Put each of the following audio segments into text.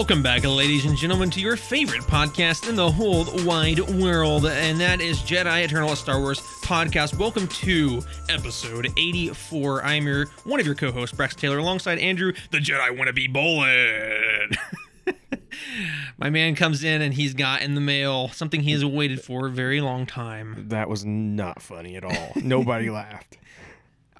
Welcome back, ladies and gentlemen, to your favorite podcast in the whole wide world, and that is Jedi Eternal Star Wars podcast. Welcome to episode 84. I'm your one of your co-hosts, Brax Taylor, alongside Andrew, the Jedi wannabe Bolin. My man comes in and he's got in the mail something he has waited for a very long time. That was not funny at all. Nobody laughed.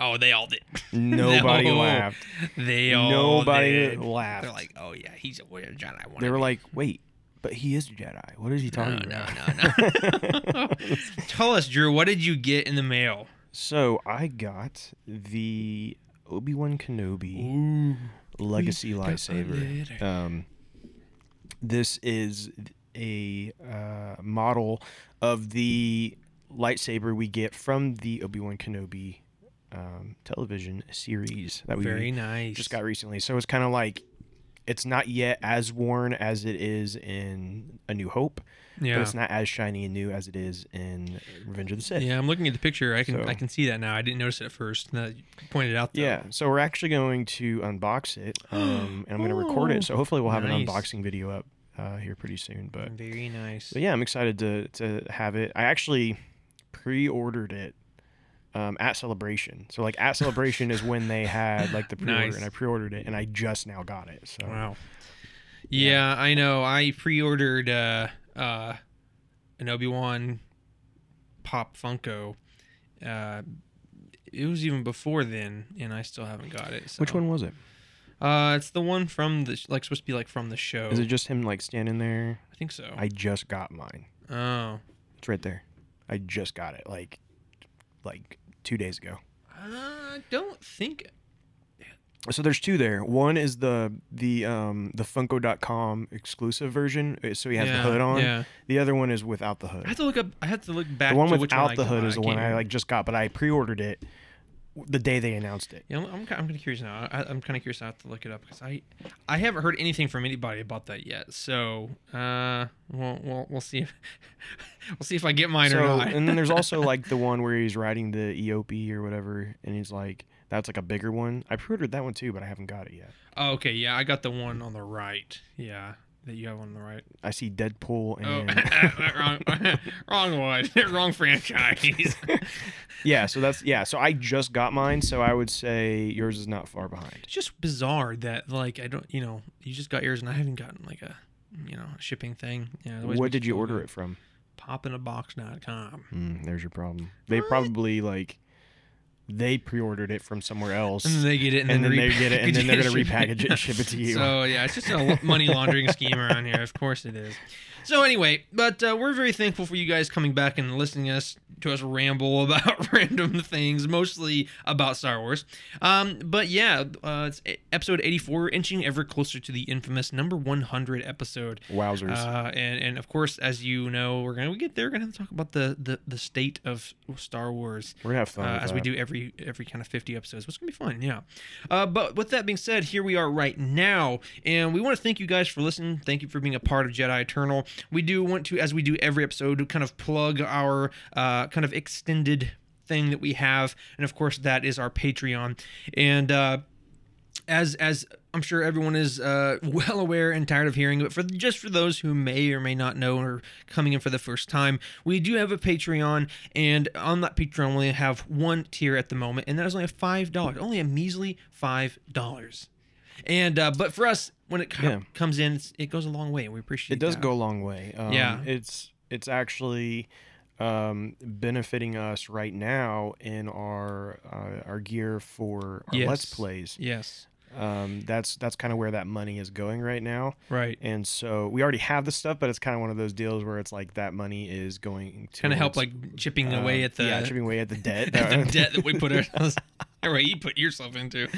Oh, they all did. Nobody No. laughed. They all did. Nobody did. laughed. They're like, oh yeah, he's a weird Jedi. wannabe. They were like, "Wait, but he is a Jedi. What is he talking no, about?" no, no. No. Tell us, Drew, what did you get in the mail? so I got the Obi Wan Kenobi Ooh, Legacy lightsaber. Um, this is a uh, model of the lightsaber we get from the Obi Wan Kenobi um, television series that we very nice. just got recently. So it's kind of like it's not yet as worn as it is in A New Hope, yeah. but it's not as shiny and new as it is in Revenge of the Sith. Yeah, I'm looking at the picture. I can So- I can see that now. I didn't notice it at first. Now that you pointed out. Though. Yeah, so we're actually going to unbox it, um, and I'm going to record it. So hopefully we'll have Nice. an unboxing video up uh, here pretty soon. But, very nice. but yeah, I'm excited to to have it. I actually pre-ordered it um, at Celebration. So like at Celebration is when they had like the pre-order, Nice. and I pre-ordered it, and I just now got it. So Wow. Yeah, I know. I pre-ordered uh, uh, an Obi Wan Pop Funko. Uh, it was even before then, and I still haven't got it. So. which one was it? Uh, it's the one from the like supposed to be like from the show. Is it just him like standing there? I think so. I just got mine. oh. It's right there. I just got it like like two days ago. I don't think. So there's two there. One is the the um the Funko.com exclusive version. uh, So he has yeah, the hood on. Yeah. The other one is without the hood. I had to look up. I had to look back. The one to which without I the hood got. is the one can't I remember. like just got, but I pre-ordered it the day they announced it. Yeah, I'm, I'm, kind of curious now. I, I'm kind of curious. I have to look it up because I, I haven't heard anything from anybody about that yet. So, uh, we'll we'll, we'll see if we'll see if I get mine or not. and then there's also like the one where he's riding the eopie or whatever, and he's like that's like a bigger one. I pre-ordered that one too, but I haven't got it yet. oh, okay, yeah, I got the one on the right. Yeah, that you have on the right. I see Deadpool and Oh, and wrong, wrong one, wrong franchise. yeah. So that's yeah. So I just got mine, so I would say yours is not far behind. it's just bizarre that like I don't, you know, you just got yours and I haven't gotten like a, you know, a shipping thing. Yeah, it always What did you order it from? Popinabox.com. Mm, there's your problem. They What? probably like they pre-ordered it from somewhere else, And then they get it, and, and then, then they get it, and then they're gonna repackage it and ship it to you. So yeah, it's just a money laundering scheme around here. Of course it is. So anyway, but uh, we're very thankful for you guys coming back and listening to us to us ramble about random things, mostly about Star Wars. Um, but yeah, uh, it's episode 84, inching ever closer to the infamous number 100 episode. Wowzers! Uh, and, and of course, as you know, we're gonna we get there. We're gonna talk about the, the, the state of Star Wars We're gonna have fun uh, as we do every every kind of 50 episodes. It's gonna be fun, yeah. Uh, but with that being said, here we are right now, and we want to thank you guys for listening. Thank you for being a part of Jedi Eternal. We do want to, as we do every episode, to kind of plug our uh, kind of extended thing that we have, and of course that is our Patreon, and. Uh, as as I'm sure everyone is uh, well aware and tired of hearing, but for just for those who may or may not know or coming in for the first time, we do have a Patreon, and on that Patreon we have one tier at the moment, and that is only a five dollars, only a measly five dollars. And uh, but for us, when it co- Yeah. comes in, it's, it goes a long way. We appreciate it It does that. go a long way. Um, Yeah. it's it's actually um, benefiting us right now in our uh, our gear for our let's plays. Yes, Um, that's that's kind of where that money is going right now. right. And so we already have the stuff, but it's kind of one of those deals where it's like that money is going to Kind of help like chipping away at the yeah chipping away at the debt. at the debt that we put ourselves right you put yourself into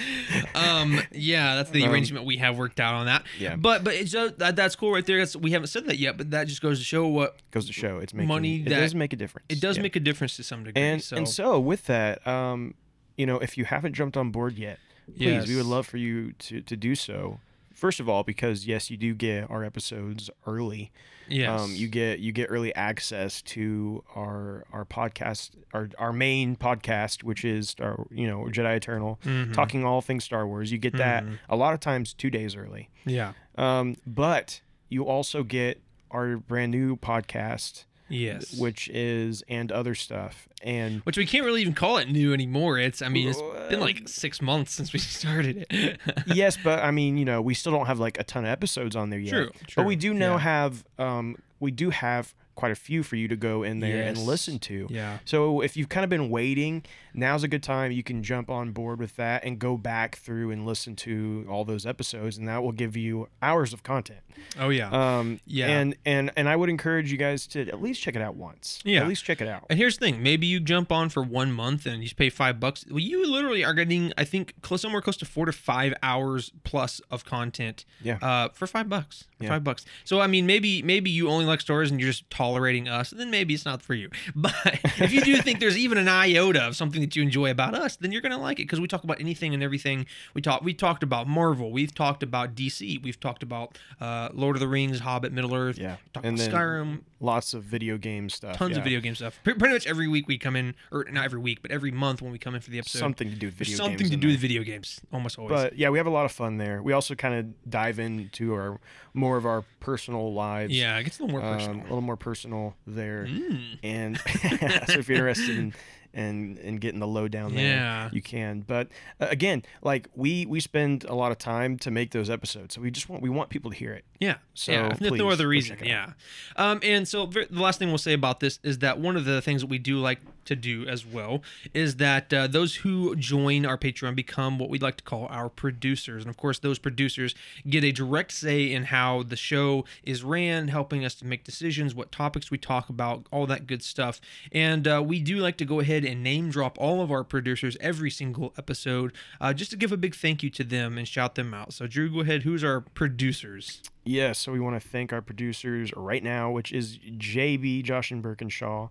um yeah that's the Um, arrangement we have worked out on that Yeah. but but it's just, that, that's cool right there that's, we haven't said that yet but that just goes to show what goes to show it's making money It that- does make a difference. it does Yeah. make a difference to some degree and so, and so with that, um, you know, if you haven't jumped on board yet, please, we would love for you to to do so First of all, because yes, you do get our episodes early. Yes. Um, you get you get early access to our our podcast, our our main podcast, which is our you know Jedi Eternal, Mhm. talking all things Star Wars. You get that Mhm. a lot of times two days early. Yeah. Um, but you also get our brand new podcast, Yes. which is and other stuff. And Which we can't really even call it new anymore. It's I mean it's been like six months since we started it. yes, but I mean, you know, we still don't have like a ton of episodes on there yet. True, true. But we do now yeah. have um we do have quite a few for you to go in there and listen to. Yeah. So if you've kind of been waiting, now's a good time. You can jump on board with that and go back through and listen to all those episodes, and that will give you hours of content. Oh yeah. Um, Yeah. And and and I would encourage you guys to at least check it out once. Yeah. At least check it out. And here's the thing: maybe you jump on for one month and you just pay five bucks. Well, you literally are getting, I think, close somewhere close to four to five hours plus of content. Yeah. Uh, for five bucks. For Yeah. Five bucks. So I mean, maybe maybe you only like stories and you're just tolerating us. Then maybe it's not for you. But if you do think there's even an iota of something that you enjoy about us, then you're gonna like it because we talk about anything and everything. We talk. We talked about Marvel. We've talked about DC. We've talked about uh, Lord of the Rings, Hobbit, Middle Earth. Yeah. Talked And about Skyrim. Lots of video game stuff. Tons of video game stuff. Pre- Pretty much every week we come in, or not every week, but every month when we come in for the episode, Something to do with video something games. to do there. with video games. Almost always. But yeah, we have a lot of fun there. We also kind of dive into our more of our personal lives. yeah, it gets a little more um, personal. a little more personal there. Mm. And so if you're interested in in, in getting the lowdown there, Yeah. you can. But uh, again, like we we spend a lot of time to make those episodes, so we just want we want people to hear it. Yeah. So yeah, please, no other reason. Yeah. Um, and so the last thing we'll say about this is that one of the things that we do like to do as well is that uh, those who join our Patreon become what we'd like to call our producers. And of course, those producers get a direct say in how the show is ran, helping us to make decisions, what topics we talk about, all that good stuff. And uh, we do like to go ahead and name drop all of our producers every single episode uh, just to give a big thank you to them and shout them out. So, Drew, go ahead. Who's our producers? Yes, so we want to thank our producers right now, which is JB, Josh and Birkinshaw,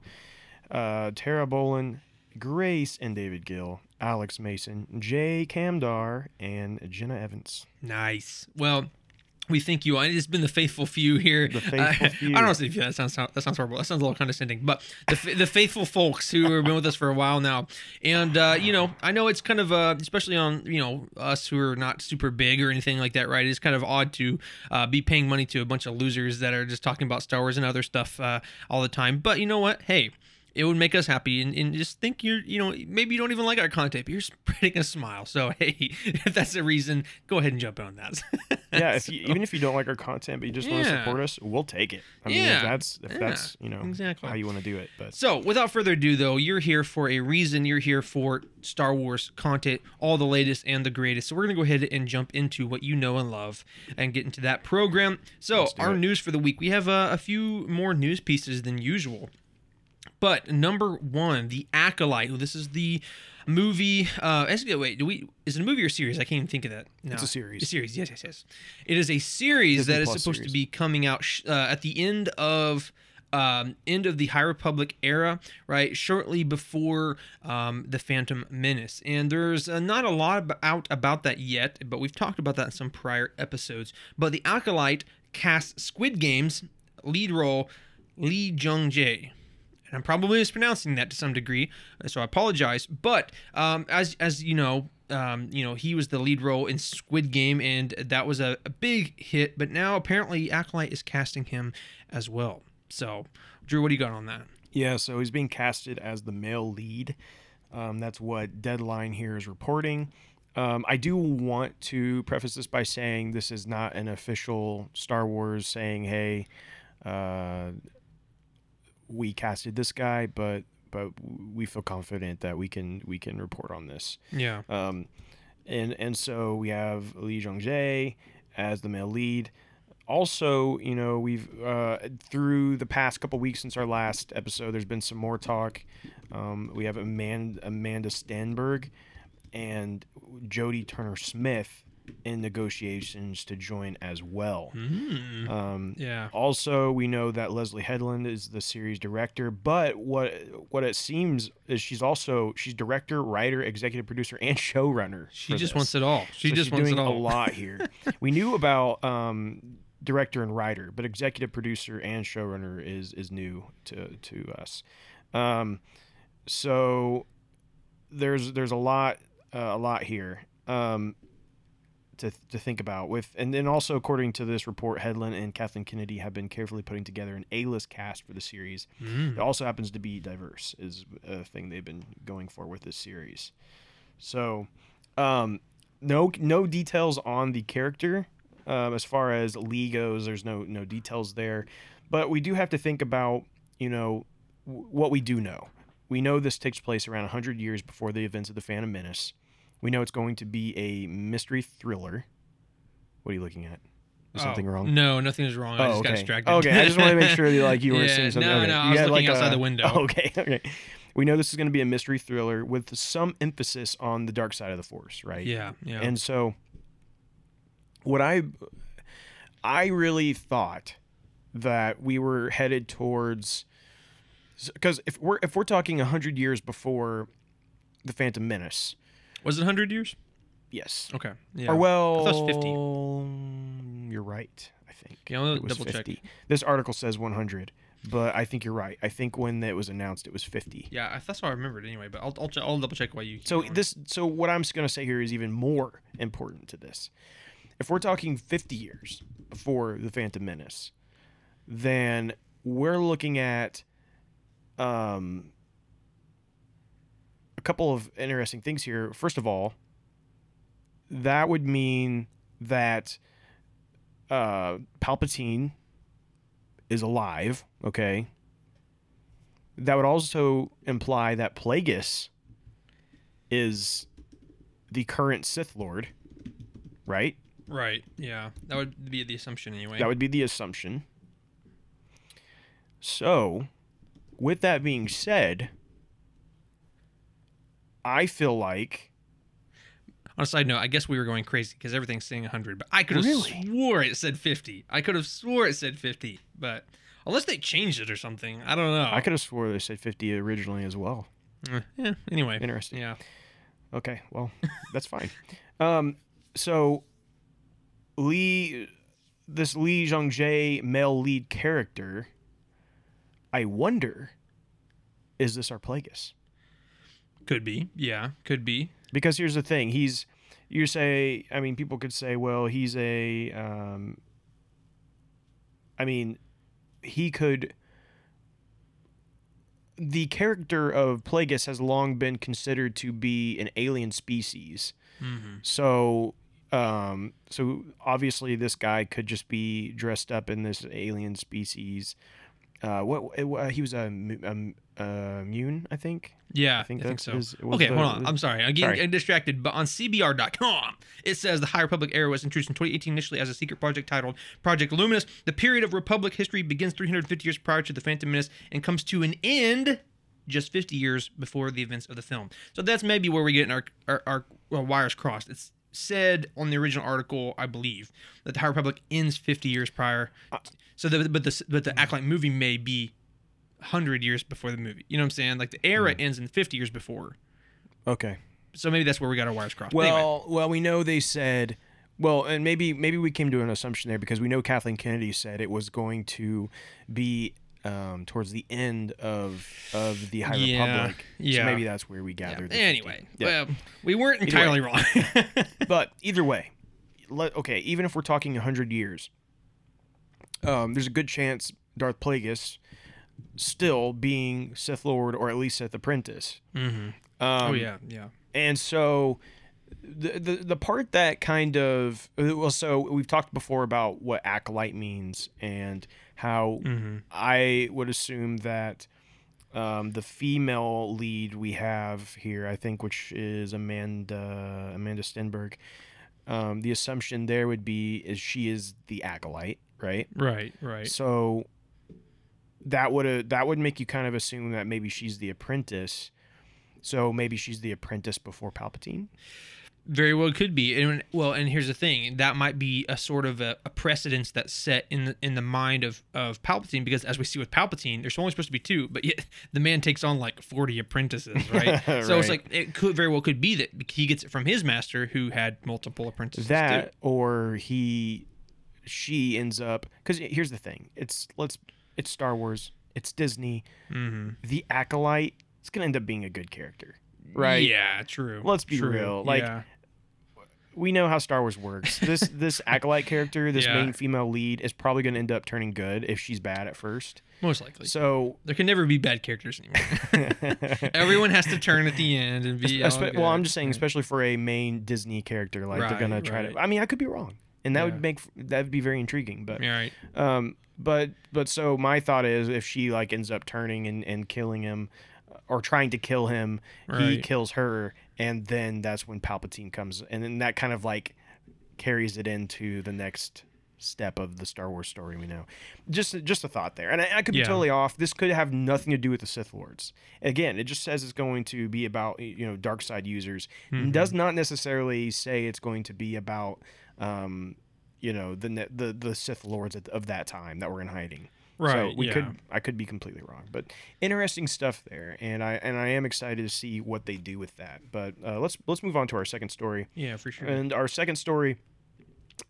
uh, Tara Bolin, Grace and David Gill, Alex Mason, Jay Camdar, and Jenna Evans. Nice. Well, we thank you. It's been the faithful few here. Faithful Uh, few. I don't know if that sounds that sounds horrible. That sounds a little condescending, but the the faithful folks who have been with us for a while now, and uh, you know, I know it's kind of uh, especially on you know us who are not super big or anything like that, right? It's kind of odd to uh, be paying money to a bunch of losers that are just talking about Star Wars and other stuff uh, all the time. But you know what? Hey. It would make us happy, and, and just think you're, you know, maybe you don't even like our content, but you're spreading a smile. So hey, if that's the reason, go ahead and jump on that. Yeah, if So- you, even if you don't like our content, but you just want to support us, we'll take it. I mean, Yeah. if that's if Yeah, that's you know exactly. how you want to do it, but So, without further ado, though, you're here for a reason. You're here for Star Wars content, all the latest and the greatest. So, we're going to go ahead and jump into what you know and love and get into that program. So, our it. news for the week we have uh, a few more news pieces than usual. But number one, The Acolyte. This is the movie. Uh, actually, wait, do we? Is it a movie or a series? I can't even think of that. No, It's a series. A series. Yes, yes, yes. It is a series Disney that is Plus supposed series. to be coming out sh- uh, at the end of um, end of the High Republic era, right? Shortly before um, the Phantom Menace, and there's uh, not a lot out about that yet, but we've talked about that in some prior episodes. But the Acolyte casts Squid Games lead role Lee Jung Jae and I'm probably mispronouncing that to some degree, so I apologize. But um, as as you know, um, you know he was the lead role in Squid Game, and that was a, a big hit. But now apparently Acolyte is casting him as well. So, Drew, what do you got on that? yeah, so he's being casted as the male lead. Um, that's what Deadline here is reporting. Um, I do want to preface this by saying this is not an official Star Wars saying, "Hey, uh, we casted this guy," but but we feel confident that we can we can report on this. Yeah, Um, and and so we have Li Jae as the male lead. Also, you know, we've uh, through the past couple weeks since our last episode, there's been some more talk. Um, we have Amanda, Amanda Stenberg and Jodie Turner Smith in negotiations to join as well. Mm. Um, yeah. also, we know that Leslie Headland is the series director, but what what it seems is she's also she's director, writer, executive producer, and showrunner. She just this. wants it all. She So just she's wants doing it all. a lot here. we knew about um, director and writer, but executive producer and showrunner is is new to to us. Um, so there's there's a lot uh, a lot here um, to to think about with, and then also according to this report, Headland and Kathleen Kennedy have been carefully putting together an A-list cast for the series. Mm. It also happens to be diverse, is a thing they've been going for with this series. So, um, no no details on the character um, as far as Lee goes. There's no no details there, but we do have to think about you know w- what we do know. We know this takes place around 100 years before the events of the Phantom Menace. We know it's going to be a mystery thriller. What are you looking at? Is oh, something Oh, wrong? No, nothing is wrong. I Oh, just got distracted. Okay, I just want to make sure that like you were Yeah, seeing something. no, okay. no, I was looking like, outside a- the window. Okay, okay. We know this is going to be a mystery thriller with some emphasis on the dark side of the force, right? Yeah, yeah. And so, what I, I really thought that we were headed towards, because if we're if we're talking hundred years before the Phantom Menace, was it 100 years? yes, Okay. Yeah. or well, I thought it was 50. You're right. I think. Yeah, I'll it was double check. This article says 100, but I think you're right. I think when it was announced, it was 50. Yeah, that's how I remembered anyway. But I'll I'll, ch- I'll double check while you. So going. this, so what I'm going to say here is even more important to this. If we're talking 50 years before the Phantom Menace, then we're looking at um, a couple of interesting things here. First of all, that would mean that uh, Palpatine is alive. Okay. That would also imply that Plagueis is the current Sith Lord, right? Right. Yeah, that would be the assumption anyway. That would be the assumption. So, with that being said, I feel like On a side note, I guess we were going crazy because everything's saying 100, but I could have Really? swore it said 50. I could have swore it said 50, but unless they changed it or something, I don't know. I could have swore they said 50 originally as well. Eh, yeah. Anyway. Interesting. Yeah. Okay, well, that's fine. Um, so Lee, this Lee Jung Jae male lead character, I wonder, is this our Plagueis? Could be. Yeah. Could be. Because here's the thing: he's you say, I mean, people could say, well, he's a, um, I mean, he could. The character of Plagueis has long been considered to be an alien species. Mm-hmm. So, um, so obviously this guy could just be dressed up in this alien species. Uh, what uh, he was a mu- um, uh, immune, I think. Yeah, I think I think so. his- okay, the- hold on. I'm sorry. I'm getting, Sorry. distracted. But on CBR.com, it says the High Republic era was introduced in 2018 initially as a secret project titled Project Luminous. The period of Republic history begins 350 years prior to the Phantom Menace and comes to an end just 50 years before the events of the film. So that's maybe where we're getting our our, our, our wires crossed. It's said on the original article, I believe, that the High Republic ends 50 years prior. Uh, so the but the but the Acolyte movie may be 100 years before the movie. You know what I'm saying? Like the era hmm. ends in 50 years before. Okay. So maybe that's where we got our wires crossed. But anyway. Well, well, we know they said, well, and maybe maybe we came to an assumption there because we know Kathleen Kennedy said it was going to be um, towards the end of of the High Yeah, Republic. yeah. So maybe that's where we Yeah. gathered. the 50. Anyway, Yeah. well, we weren't entirely wrong. but either way, let, okay, even if we're talking 100 years, um, there's a good chance Darth Plagueis still being Sith Lord or at least Sith Apprentice. mm-hmm. Um, oh yeah, yeah. And so the, the the part that kind of well so we've talked before about what acolyte means and how Mm-hmm. I would assume that um, the female lead we have here, I think, which is Amanda Amanda Stenberg. Um, the assumption there would be is she is the acolyte, right? Right, right. So that would that would make you kind of assume that maybe she's the apprentice. So maybe she's the apprentice before Palpatine. Very well could be. And well, and here's the thing: that might be a sort of a, a precedence that's set in the in the mind of of Palpatine, because as we see with Palpatine, there's only supposed to be two, but yet the man takes on like 40 apprentices, right? So it's like it could very well could be that he gets it from his master, who had multiple apprentices. that too. or he she ends up because here's the thing it's let's it's star wars it's disney Mhm. the acolyte is gonna end up being a good character right Yeah, true. Let's be True. real, like, yeah. we know how star wars works this this acolyte character this Yeah. main female lead is probably gonna end up turning good if she's bad at first most likely. so there can never be bad characters anymore. Everyone has to turn at the end and be. Espe- well i'm just saying especially for a main disney character like they're gonna try right. to i mean i could be wrong and that Yeah. would make that would be very intriguing but Yeah, right. Um, but but so my thought is if she like ends up turning and, and killing him or trying to kill him, he kills her, and then that's when Palpatine comes, and then that kind of like carries it into the next step of the Star Wars story we know. Just just a thought there, and I, I could be totally off. This could have nothing to do with the Sith Lords. Again, it just says it's going to be about you know dark side users. Mhm. Does not necessarily say it's going to be about. Um, you know the the the Sith lords of that time that were in hiding. Right. So we yeah. could I could be completely wrong, but interesting stuff there, and I and I am excited to see what they do with that. But uh, let's let's move on to our second story, Yeah, for sure. and our second story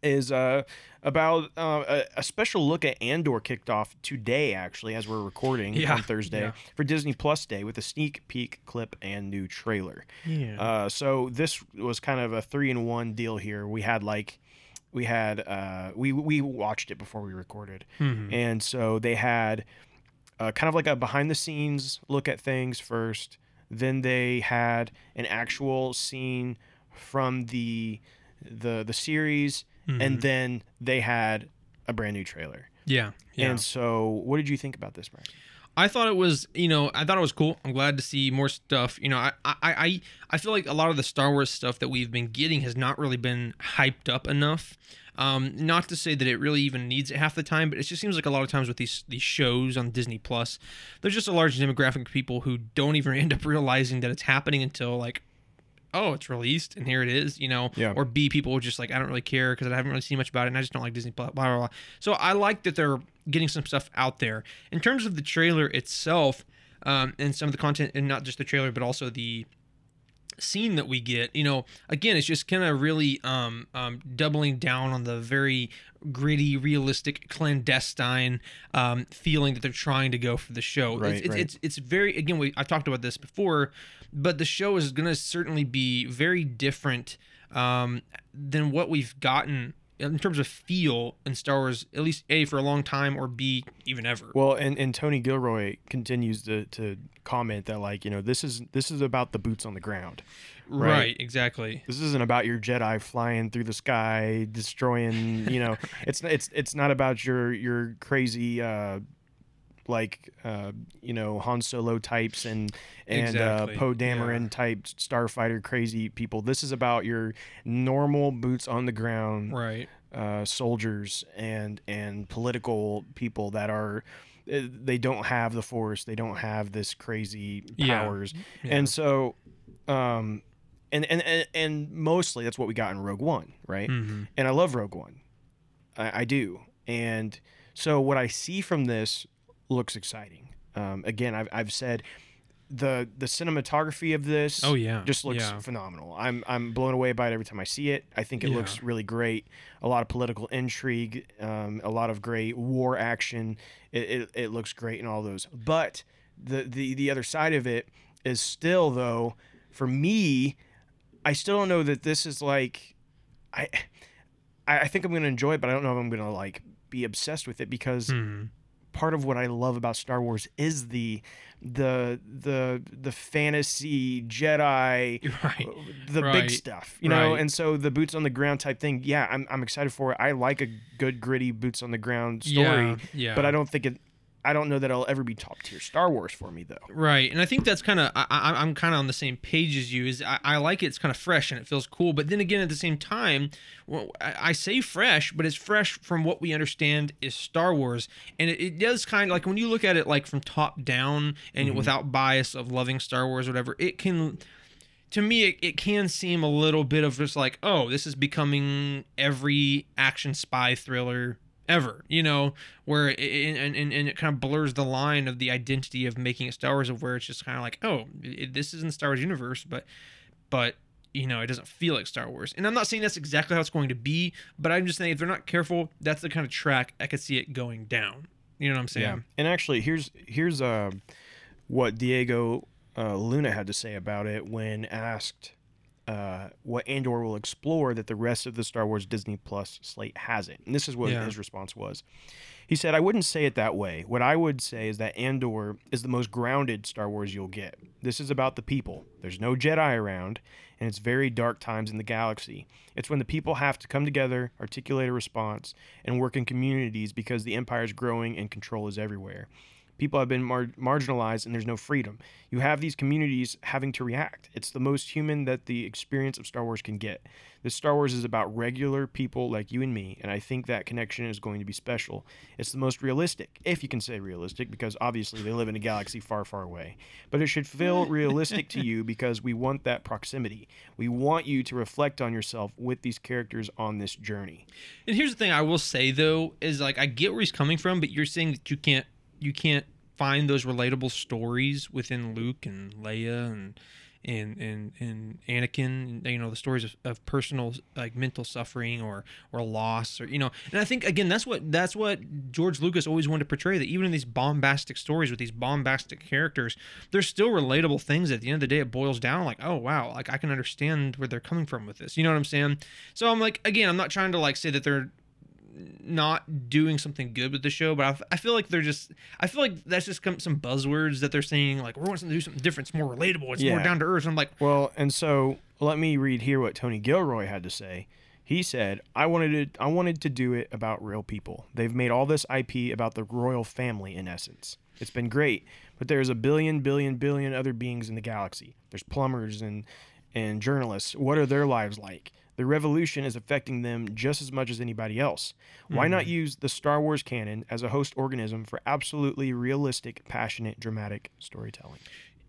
is uh, about uh, a, a special look at Andor kicked off today, actually, as we're recording Yeah, on Thursday yeah. for Disney Plus Day with a sneak peek clip and new trailer. yeah. Uh, so this was kind of a three in one deal here. We had like, we had uh, we we watched it before we recorded, Mhm. and so they had uh, kind of like a behind the scenes look at things first. Then they had an actual scene from the the the series, Mhm. and then they had a brand new trailer. yeah. Yeah. And so, what did you think about this, Brian? I thought it was, you know, I thought it was cool. I'm glad to see more stuff. You know, I, I, I, I feel like a lot of the Star Wars stuff that we've been getting has not really been hyped up enough. Um, not to say that it really even needs it half the time, but it just seems like a lot of times with these these shows on Disney Plus, there's just a large demographic of people who don't even end up realizing that it's happening until like, oh, it's released and here it is, you know. Yeah. Or B, people are just like, I don't really care because I haven't really seen much about it and I just don't like Disney Plus. Blah blah blah. So I like that they're getting some stuff out there. In terms of the trailer itself, um, and some of the content, and not just the trailer, but also the scene that we get, you know, again, it's just kind of really um, um, doubling down on the very gritty, realistic, clandestine um, feeling that they're trying to go for the show. Right, it's, it's, right. it's it's very again, we I've talked about this before, but the show is going to certainly be very different um, than what we've gotten in terms of feel in Star Wars, at least A for a long time, or B even ever. Well, and, and Tony Gilroy continues to, to comment that like you know this is this is about the boots on the ground. right. right. exactly. This isn't about your Jedi flying through the sky, destroying. You know, it's it's it's not about your your crazy. Uh, like uh, you know Han Solo types and and Exactly, uh, Poe Dameron yeah. type starfighter crazy people. This is about your normal boots on the ground Right. uh, soldiers and and political people that are uh, they don't have the force they don't have this crazy powers Yeah. and so um and, and and and mostly that's what we got in rogue one right Mhm. and i love rogue one I, I do and so what i see from this looks exciting um again i've, I've said the the cinematography of this Oh yeah. just looks yeah. phenomenal. I'm I'm blown away by it every time I see it. I think it Yeah. looks really great. A lot of political intrigue, um, a lot of great war action. It, it, it looks great in all those. But the, the the other side of it is still though, for me, I still don't know that this is like, I I think I'm gonna enjoy it, but I don't know if I'm gonna like be obsessed with it because Mhm. Part of what I love about Star Wars is the the the the fantasy Jedi Right. the Right. big stuff, you know, Right. and so the boots on the ground type thing. Yeah, I'm I'm excited for it. I like a good gritty boots on the ground story, Yeah. Yeah. but I don't think it. I don't know that it'll ever be top tier Star Wars for me though. Right, and I think that's kind of I, I, I'm kind of on the same page as you. Is I, I like it; it's kind of fresh and it feels cool. But then again, at the same time, well, I, I say fresh, but it's fresh from what we understand is Star Wars, and it, it does kind of like when you look at it like from top down and Mhm. without bias of loving Star Wars, or whatever. It can to me it, it can seem a little bit of just like oh this is becoming every action spy thriller ever you know where it, and, and, and it kind of blurs the line of the identity of making it star wars of where it's just kind of like oh it, this is in the star wars universe but but you know it doesn't feel like star wars. And i'm not saying that's exactly how it's going to be but i'm just saying if they're not careful that's the kind of track i could see it going down. You know what i'm saying? Yeah, and actually, here's here's uh, what Diego uh, Luna had to say about it when asked uh, what Andor will explore that the rest of the Star Wars Disney Plus slate hasn't. And this is what Yeah. his response was. He said, "I wouldn't say it that way. What I would say is that Andor is the most grounded Star Wars you'll get. This is about the people. There's no Jedi around." And it's very dark times in the galaxy. It's when the people have to come together, articulate a response, and work in communities because the empire is growing and control is everywhere. People have been mar- marginalized and there's no freedom. You have these communities having to react. It's the most human that the experience of Star Wars can get. This Star Wars is about regular people like you and me, and I think that connection is going to be special. It's the most realistic, if you can say realistic, because obviously they live in a galaxy far, far away. But it should feel realistic to you because we want that proximity. We want you to reflect on yourself with these characters on this journey. And here's the thing I will say though is like I get where he's coming from, but you're saying that you can't you can't find those relatable stories within Luke and Leia and and and and Anakin, you know, the stories of, of personal like mental suffering or or loss or you know. And I think again that's what that's what George Lucas always wanted to portray that even in these bombastic stories with these bombastic characters, there's still relatable things at the end of the day it boils down like, "Oh wow, like I can understand where they're coming from with this." You know what I'm saying? So I'm like again, I'm not trying to like say that they're not doing something good with the show, but I, f- I feel like they're just I feel like that's just come, some buzzwords that they're saying like we're wanting to do something different, it's more relatable, it's more down to earth. I'm like, Well, and so let me read here what Tony Gilroy had to say. He said, "I wanted to I wanted to do it about real people. They've made all this IP about the royal family in essence. It's been great, but there's a billion billion billion other beings in the galaxy. There's plumbers and and journalists. What are their lives like? The revolution is affecting them just as much as anybody else. Why not mm-hmm. use the Star Wars canon as a host organism for absolutely realistic, passionate, dramatic storytelling?"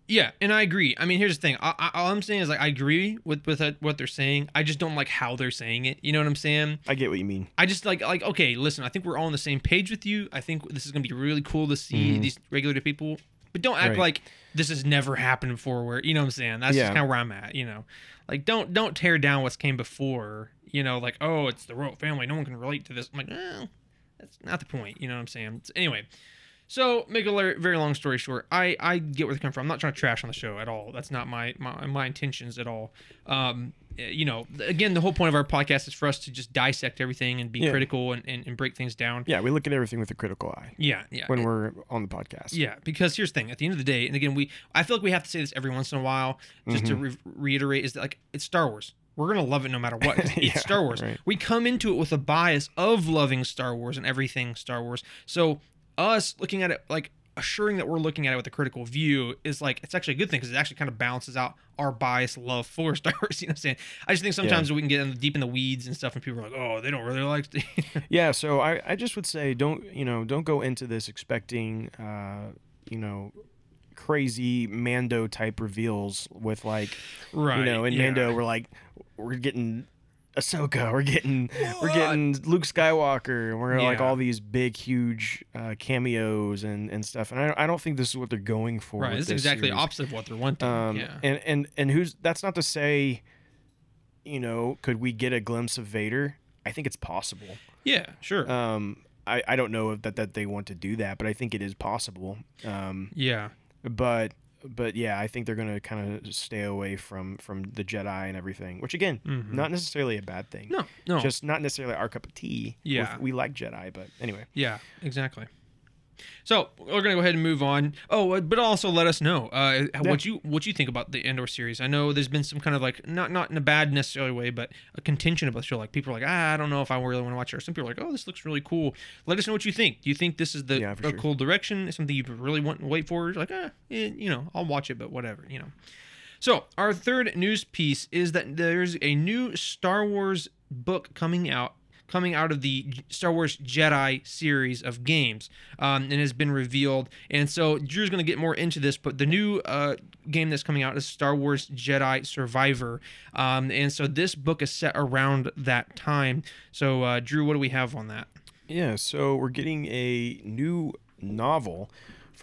yeah, and I agree. I mean, here's the thing. I, I, all I'm saying is like I agree with with that- what they're saying. I just don't like how they're saying it. You know what I'm saying? I get what you mean. I just like like okay, listen. I think we're all on the same page with you. I think this is gonna be really cool to see mm-hmm. these regular people, but don't act Right. like this has never happened before. Where you know what I'm saying? That's Yeah. just kind of where I'm at. You know, like don't don't tear down what's came before. You know, like oh, it's the royal family. No one can relate to this. I'm like, eh, that's not the point. You know what I'm saying? So, anyway. So, make a very long story short, I, I get where they come from. I'm not trying to trash on the show at all. That's not my my, my intentions at all. Um, Uh, you know, again, the whole point of our podcast is for us to just dissect everything and be Yeah. critical and, and, and break things down. Yeah, we look at everything with a critical eye Yeah, yeah. when we're on the podcast. yeah, because here's the thing. At the end of the day, and again, we I feel like we have to say this every once in a while, just to mm-hmm. re- reiterate, is that like it's Star Wars. We're gonna love it no matter what. It's Yeah, Star Wars. right. We come into it with a bias of loving Star Wars and everything Star Wars. So us looking at it like assuring that we're looking at it with a critical view is like it's actually a good thing because it actually kind of balances out our bias love for Star Wars. You know what I'm saying? I just think sometimes we can get in the, deep in the weeds and stuff, and people are like, oh, they don't really like. Yeah, so I, I just would say don't you know don't go into this expecting uh, you know crazy Mando type reveals with like right. you know in yeah. Mando we're like we're getting Ahsoka, we're getting we're getting Luke Skywalker, and we're like all these big huge uh, cameos and and stuff. And I, I don't think this is what they're going for. Right. This is exactly series. opposite of what they're wanting. Um, yeah. and and and who's that's not to say, you know, could we get a glimpse of Vader? I think it's possible. Yeah. Sure. Um, I I don't know if that that they want to do that, but I think it is possible. Um, yeah. but but yeah, I think they're gonna kind of stay away from from the Jedi and everything, which again, Mhm. not necessarily a bad thing. No. No. Just not necessarily our cup of tea. Yeah. we like Jedi, but anyway. Yeah, exactly. So we're gonna go ahead and move on. Oh, uh, but also let us know uh, what you what you think about the Andor series. I know there's been some kind of like not not in a bad necessarily way, but a contention about the show. Like people are like, ah, I don't know if I really want to watch it. Or some people are like, oh, this looks really cool. Let us know what you think. Do you think this is the Yeah, a sure. cool direction? Is something you really want to wait for? You're like, ah, eh, you know, I'll watch it, but whatever, you know. So our third news piece is that there's a new Star Wars book coming out coming out of the Star Wars Jedi series of games, um, and has been revealed. And so Drew's going to get more into this, but the new uh, game that's coming out is Star Wars Jedi Survivor, um, and so this book is set around that time. So uh, Drew, what do we have on that? Yeah, so we're getting a new novel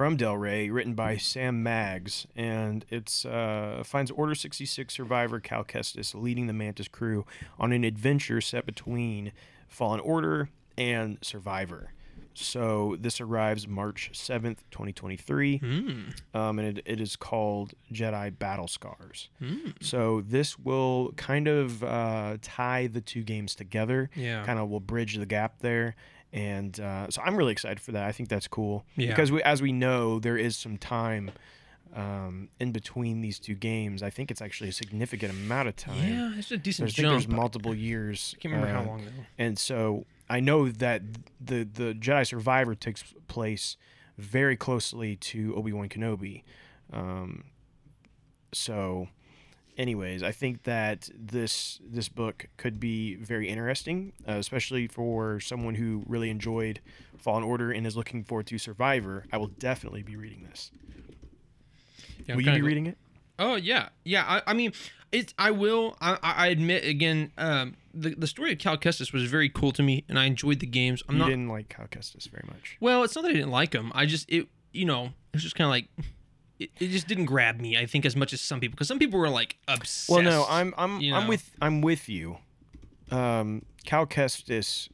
from Del Rey, written by Sam Maggs, and it's uh, finds Order 66 survivor Cal Kestis leading the Mantis crew on an adventure set between Fallen Order and Survivor. So this arrives March 7th, 2023, Mm. um, and it, it is called Jedi Battle Scars. Mm. So this will kind of uh, tie the two games together Yeah. kind of will bridge the gap there. And uh, so I'm really excited for that. I think that's cool Yeah. because we, as we know, there is some time um, in between these two games. I think it's actually a significant amount of time. Yeah, it's a decent There's, I think there's multiple years. I can't remember uh, how long though. And so I know that the the Jedi Survivor takes place very closely to Obi Wan Kenobi. Um, so, anyways, I think that this this book could be very interesting, uh, especially for someone who really enjoyed Fallen Order and is looking forward to Survivor. I will definitely be reading this. Yeah, will you be reading it? Oh yeah, yeah. I, I mean, it's. I will. I, I admit again. Um, the the story of Cal Kestis was very cool to me, and I enjoyed the games. I'm you not. didn't like Cal Kestis very much. Well, it's not that I didn't like him. I just it. You know, it's just kind of like. It, it just didn't grab me. I think as much as some people, because some people were like obsessed. Well, no, I'm I'm you I'm with I'm with you. Um, Cal Kestis.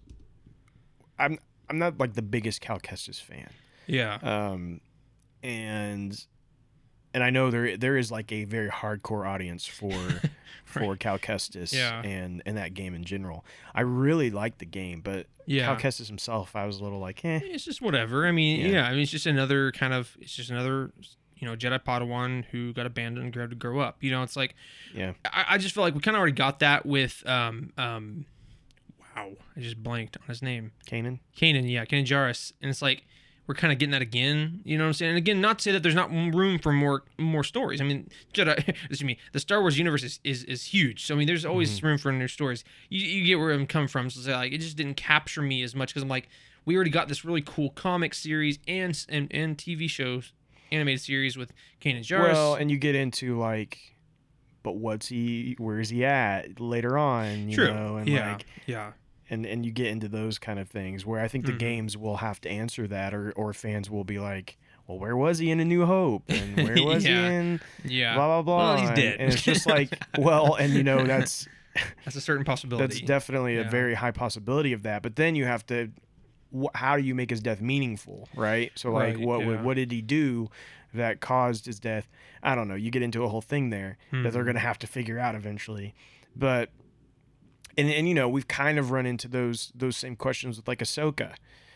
I'm I'm not like the biggest Cal Kestis fan. Yeah. Um, and and I know there there is like a very hardcore audience for for Cal Kestis Yeah. and and that game in general. I really like the game, but Yeah. Cal Kestis himself, I was a little like, eh. It's just whatever. I mean, Yeah. yeah. I mean, it's just another kind of. It's just another. You know, Jedi Padawan who got abandoned and had to grow up. You know, it's like Yeah. I, I just feel like we kind of already got that with um um. Wow, I just blanked on his name. Kanan. Kanan, yeah, Kanan Jarrus, and it's like we're kind of getting that again. You know what I'm saying? And again, not to say that there's not room for more more stories. I mean, Jedi, excuse me, the Star Wars universe is, is, is huge. So I mean, there's always room for new stories. You, you get where I'm coming from. So it's like it just didn't capture me as much because I'm like, we already got this really cool comic series and and, and TV shows, animated series with Kanan Jarrus. Well, and you get into like, but what's he? Where's he at later on? You True. know, and yeah. like, yeah. and and you get into those kind of things where I think the Mhm. games will have to answer that, or or fans will be like, well, where was he in A New Hope, and where was Yeah. he in Yeah. blah blah blah? Well, he's and- dead. and it's just like, well, and you know that's That's a certain possibility. that's definitely a very high possibility of that. But then you have to, wh- how do you make his death meaningful, right? So like, Right, what yeah. what did he do that caused his death? I don't know. You get into a whole thing there that they're Mhm. gonna have to figure out eventually, but. And, and you know we've kind of run into those those same questions with like Ahsoka,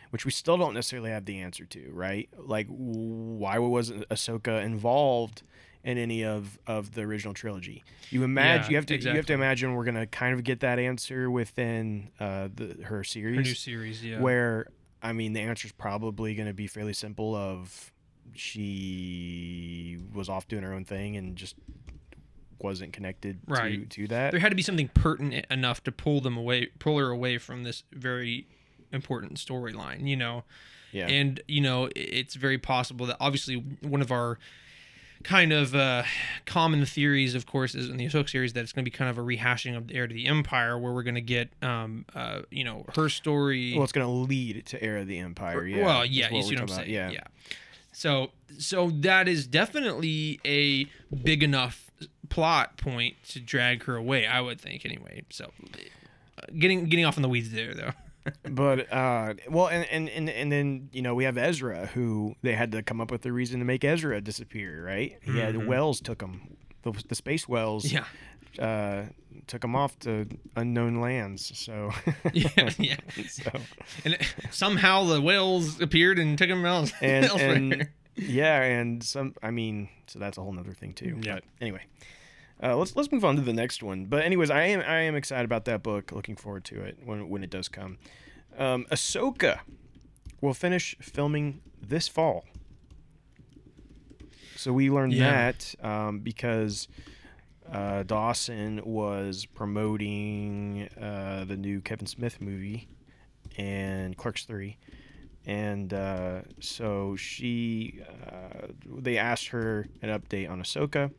which we still don't necessarily have the answer to, right? Like why wasn't Ahsoka involved in any of of the original trilogy? You imagine Yeah, you have to you have to imagine we're gonna kind of get that answer within uh, the her series, Her new series, yeah. where I mean the answer is probably gonna be fairly simple. Of she was off doing her own thing and just wasn't connected Right. to to that. there had to be something pertinent enough to pull them away, pull her away from this very important storyline, you know. Yeah. And you know, it's very possible that obviously one of our kind of uh, common theories, of course, is in the Ahsoka series that it's going to be kind of a rehashing of the heir to the Empire, where we're going to get, um, uh, you know, her story. well, it's gonna lead to Era of the Empire. Yeah. Well, yeah, you see what I'm saying. about, Yeah. So, so that is definitely a big enough plot point to drag her away. I would think, anyway. So, uh, getting getting off in the weeds there, though. But uh well and, and and and then you know we have Ezra who they had to come up with a reason to make Ezra disappear right he had Mhm. whales took him the, the space whales yeah, uh took him off to unknown lands so yeah, yeah. so And it- somehow the whales appeared and took him else, and elsewhere. and yeah and some I mean so that's a whole nother thing too Yeah. but anyway uh, let's let's move on to the next one. But anyways, I am I am excited about that book. Looking forward to it when when it does come. Um, Ahsoka will finish filming this fall. So we learned Yeah. that um, because uh, Dawson was promoting uh, the new Kevin Smith movie and Clerks 3. And uh, so she, uh, they asked her an update on Ahsoka.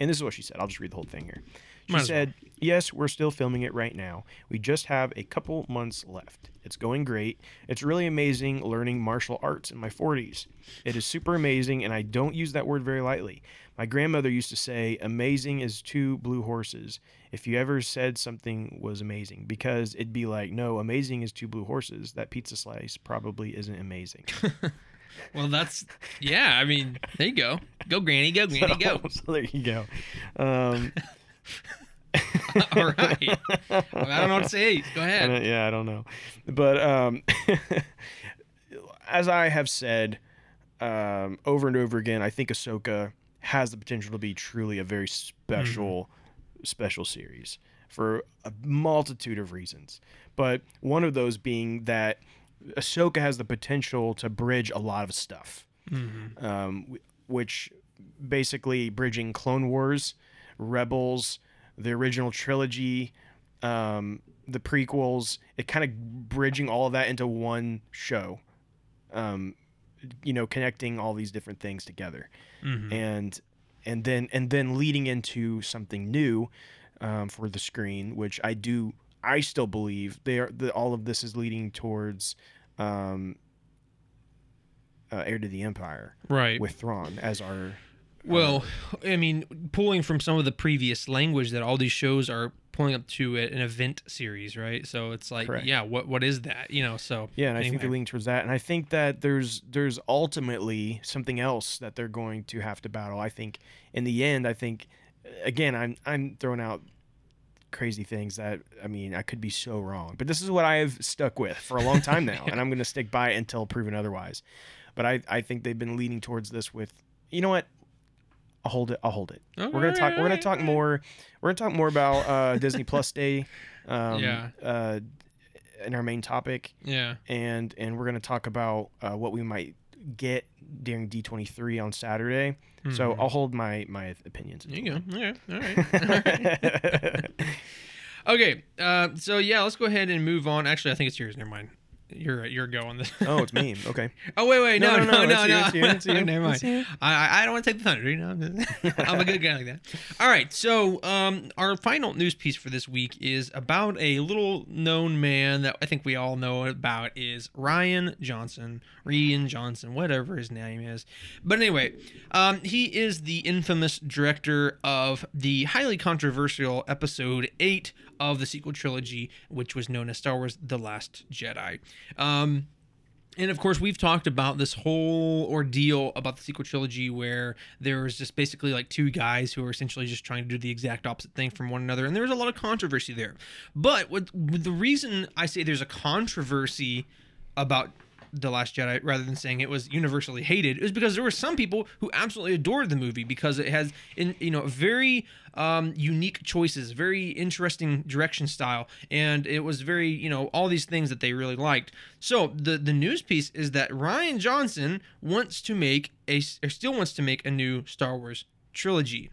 And this is what she said. I'll just read the whole thing here. She Might as well. said, Yes, we're still filming it right now. We just have a couple months left. It's going great. It's really amazing learning martial arts in my 40s. It is super amazing, and I don't use that word very lightly. My grandmother used to say, Amazing is two blue horses. If you ever said something was amazing, because it'd be like, No, amazing is two blue horses. That pizza slice probably isn't amazing. Well, that's yeah. I mean, there you go. Go, Granny. Go, Granny. Go. so there you go. Um, All right. I don't know what to say. Go ahead. don't- yeah, I don't know, but um, as I have said um, over and over again, I think Ahsoka has the potential to be truly a very special, special series for a multitude of reasons. But one of those being that Ahsoka has the potential to bridge a lot of stuff, Mhm. um, which basically bridging Clone Wars, Rebels, the original trilogy, um, the prequels. It kind of bridging all of that into one show. Um, you know, connecting all these different things together, Mhm. and and then and then leading into something new um, for the screen, which I do. I still believe they are. The, all of this is leading towards um, uh, Heir to the Empire Right. with Thrawn as our Well, I mean, pulling from some of the previous language that all these shows are pulling up to an event series, right? So it's like, Correct. yeah, what what is that? You know, so Yeah, and I think anyway. they're leaning towards that. And I think that there's there's ultimately something else that they're going to have to battle. I think in the end, I think again, I'm I'm throwing out crazy things that I mean I could be so wrong, but this is what I have stuck with for a long time now, and I'm going to stick by it until proven otherwise. But I I think they've been leaning towards this with you know what. I'll hold it. I'll hold it. we're gonna talk. We're gonna talk more. We're gonna talk more about uh, Disney Plus Day. Um, Yeah. Uh, in our main topic Yeah. and and we're to talk about uh, what we might get during D23 on Saturday. So Mhm. I'll hold my my opinions. There you go. All right. All right. okay. Uh, so yeah, let's go ahead and move on. Actually, I think it's yours. Never mind. You're you're going this. oh, it's me. Okay. Oh wait, wait, no, No, no, no, no, no, no. it's you, it's you, it's you, Never mind. it's you. I, I- I don't want to take the thunder. You know, I'm, just- I'm a good guy like that. All right, so um, our final news piece for this week is about a little known man that I think we all know about is Ryan Johnson, Rian Johnson, whatever his name is. But anyway, um, he is the infamous director of the highly controversial episode eight of the sequel trilogy, which was known as Star Wars: The Last Jedi. Um, and of course, we've talked about this whole ordeal about the sequel trilogy where there was just basically like two guys who are essentially just trying to do the exact opposite thing from one another. And there was a lot of controversy there. But what, the reason I say there's a controversy about the Last Jedi, rather than saying it was universally hated, It was because there were some people who absolutely adored the movie because it has, in you know, very um, unique choices, very interesting direction style, and it was very, you know, all these things that they really liked. So the the news piece is that Ryan Johnson wants to make a, or still wants to make a new Star Wars trilogy.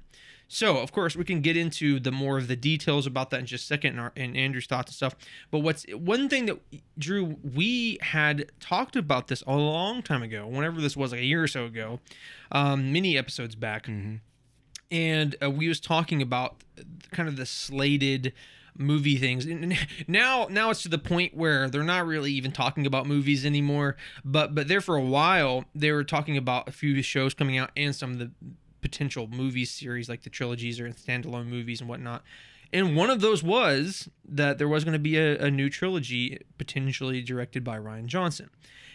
So, of course, we can get into the more of the details about that in just a second, and, our, and Andrew's thoughts and stuff. But what's one thing that Drew we had talked about this a long time ago, whenever this was like a year or so ago, um, many episodes back, and uh, we was talking about kind of the slated movie things. And now now it's to the point where they're not really even talking about movies anymore. But but there for a while they were talking about a few shows coming out and some of the potential movie series like the trilogies or standalone movies and whatnot and one of those was that there was going to be a, a new trilogy potentially directed by ryan johnson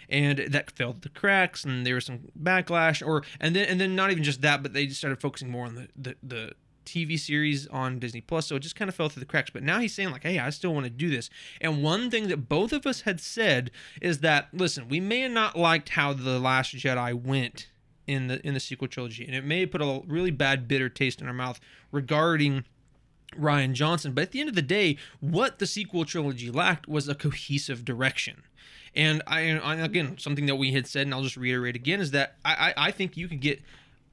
and that fell the cracks and there was some backlash or and then and then not even just that but they just started focusing more on the the, the TV series on Disney Plus, so it just kind of fell through the cracks. But now he's saying like, "Hey, I still want to do this." And one thing that both of us had said is that, listen, we may have not liked how the Last Jedi went in the in the sequel trilogy, and it may put a really bad, bitter taste in our mouth regarding Ryan Johnson. But at the end of the day, what the sequel trilogy lacked was a cohesive direction. And I, I again, something that we had said, and I'll just reiterate again, is that I, I, I think you could get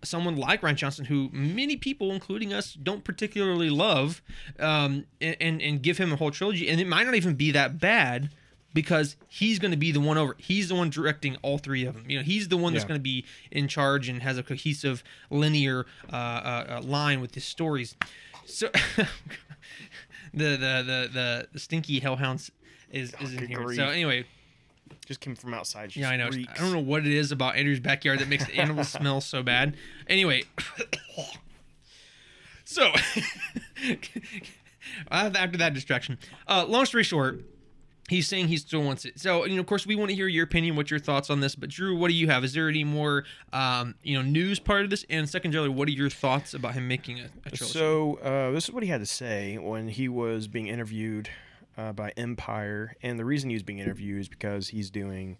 someone like Ryan Johnson, who many people, including us, don't particularly love, um, and, and and give him a whole trilogy, and it might not even be that bad because he's going to be the one over. He's the one directing all three of them. You know, he's the one that's Yeah. going to be in charge and has a cohesive, linear uh, uh, uh, line with his stories. So the, the the the stinky hellhounds is is in here. grief. So anyway, Just came from outside. Yeah, I know. reeks. I don't know what it is about Andrew's backyard that makes the animals smell so bad. Anyway, so after that distraction, uh, long story short, he's saying he still wants it. So, you know, of course, we want to hear your opinion, what's your thoughts on this. But Drew, what do you have? Is there any more, um, you know, news part of this? And secondarily, what are your thoughts about him making a, a trilogy? So uh, this is what he had to say when he was being interviewed uh, by Empire, and the reason he was being interviewed is because he's doing,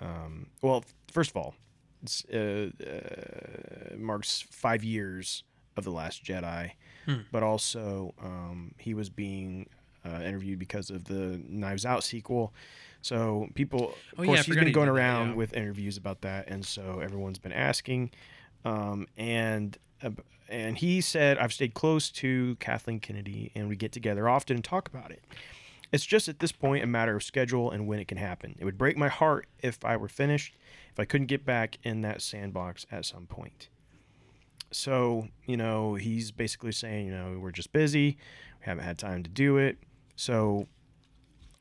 um, well, first of all, it's, uh, uh, marks five years of the Last Jedi, Hmm. but also um, he was being uh, interviewed because of the Knives Out sequel. So people, of Oh, yeah, I course, he's forgot been going around yeah. with interviews about that, and so everyone's been asking, um, and uh, and he said, "I've stayed close to Kathleen Kennedy, and we get together often and talk about it. It's just at this point a matter of schedule and when it can happen. It would break my heart if I were finished, if I couldn't get back in that sandbox at some point." So you know, he's basically saying, you know, we're just busy, we haven't had time to do it. So,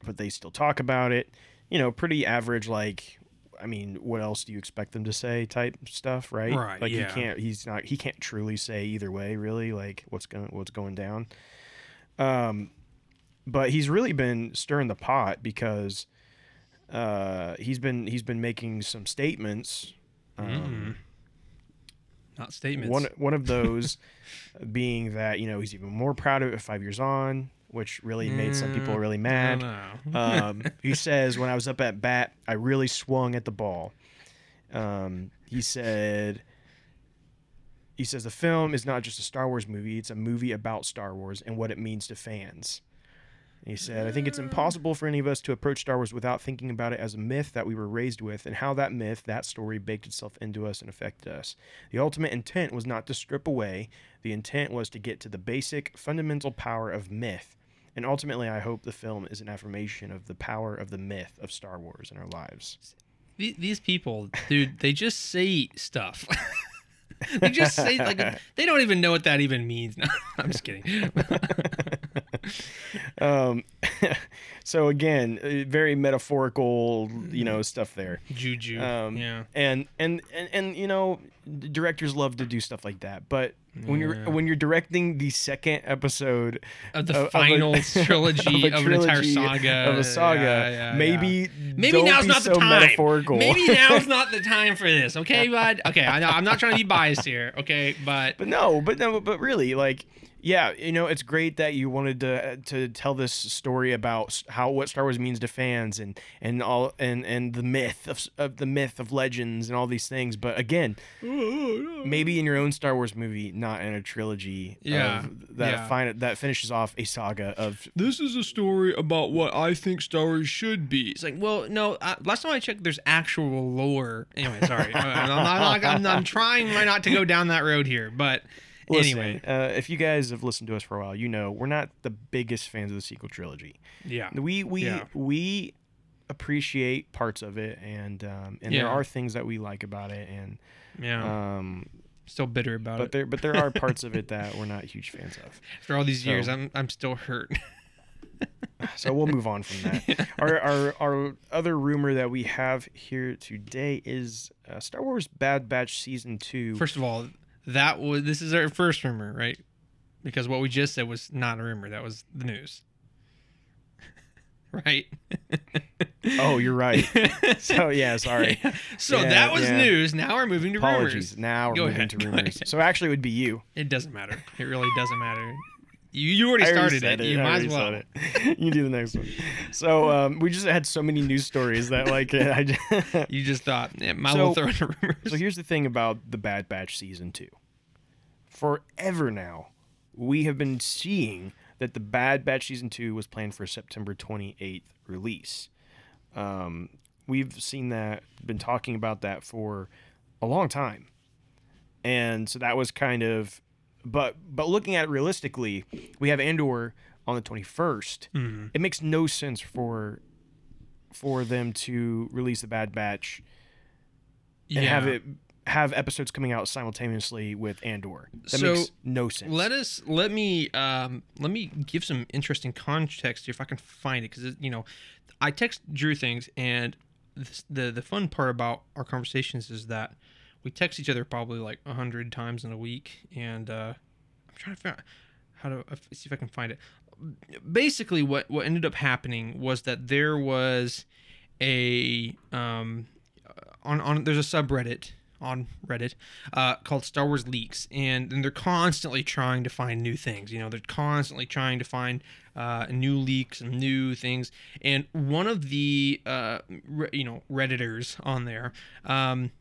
but they still talk about it. You know, pretty average, like I mean, what else do you expect them to say type stuff, right? Right, Like yeah. he can't he's not he can't truly say either way, really, like what's going what's going down. Um but he's really been stirring the pot because uh he's been he's been making some statements. Um, Not statements. one one of those being that, you know, he's even more proud of it 5 years on, which really made some people Mm, really mad. Um, he says, when I was up at bat, I really swung at the ball. Um, he said, he says the film is not just a Star Wars movie; it's a movie about Star Wars and what it means to fans. And he said, I think it's impossible for any of us to approach Star Wars without thinking about it as a myth that we were raised with and how that myth, that story, baked itself into us and affected us. The ultimate intent was not to strip away, the intent was to get to the basic, fundamental power of myth. And ultimately, I hope the film is an affirmation of the power of the myth of Star Wars in our lives. These people, dude, they just say stuff. they just say like they don't even know what that even means. No, I'm just kidding. um, so again, uh, very metaphorical, you know, stuff there. Juju. Um, yeah. and, and and and you know, directors love to do stuff like that. But when you're Yeah. when you're directing the second episode Of the of- of a- final trilogy of a of, an entire saga. of a saga, Yeah, yeah, maybe. Maybe now's not so the time. metaphorical. Maybe now's not the time for this. Okay, bud. Okay, I know I'm not trying to be biased here. Okay, but But no, but no, but really, like, yeah, you know, it's great that you wanted to to tell this story about how what Star Wars means to fans and and all and and the myth of, of the myth of legends and all these things. But again, maybe in your own Star Wars movie, not in a trilogy. Yeah, of, that yeah. fin- that finishes off a saga of. this is a story about what I think Star Wars should be. It's like, well, no. Uh, last time I checked, there's actual lore. Anyway, sorry. Uh, I'm, I'm, I'm, I'm trying not to go down that road here, but Listen, anyway, uh, if you guys have listened to us for a while, you know we're not the biggest fans of the sequel trilogy. yeah, We we Yeah. we appreciate parts of it, and um, and there are things that we like about it, and yeah. um, Still bitter about but it. there but there are parts of it that we're not huge fans of. After all these so- years, I'm I'm still hurt. So we'll move on from that. Our our our other rumor that we have here today is uh, Star Wars Bad Batch season two. First of all, that was this is our first rumor, right? Because what we just said was not a rumor. That was the news. right? oh, you're right. So yeah, sorry. So Yeah, that was yeah. news. Now we're moving to Apologies. rumors. Now we're Go moving ahead, to rumors. So actually, it would be you. It doesn't matter. It really doesn't matter. You you already started said it. You I might as already well. it. you do the next one. So um, we just had so many news stories that like I just, You just thought, yeah, might So- well throw in the rumors. So here's the thing about the Bad Batch season two. Forever now, we have been seeing that the Bad Batch season two was planned for a September 28th release. Um, we've seen that, been talking about that for a long time. and so that was kind of, but but looking at it realistically, we have Andor on the 21st. Mhm. It makes no sense for for them to release the Bad Batch and yeah. have it have episodes coming out simultaneously with Andor. That So, makes no sense. Let us let me um let me give some interesting context if I can find it because you know I text Drew things and this, the the fun part about our conversations is that we text each other probably like a hundred times in a week and uh, I'm trying to figure out how to uh, see if I can find it. Basically, what what ended up happening was that there was a um on on there's a subreddit on Reddit uh, called Star Wars Leaks, and, and they're constantly trying to find new things. You know, they're constantly trying to find uh, new leaks and new things. And one of the uh, re- you know redditors on there, um,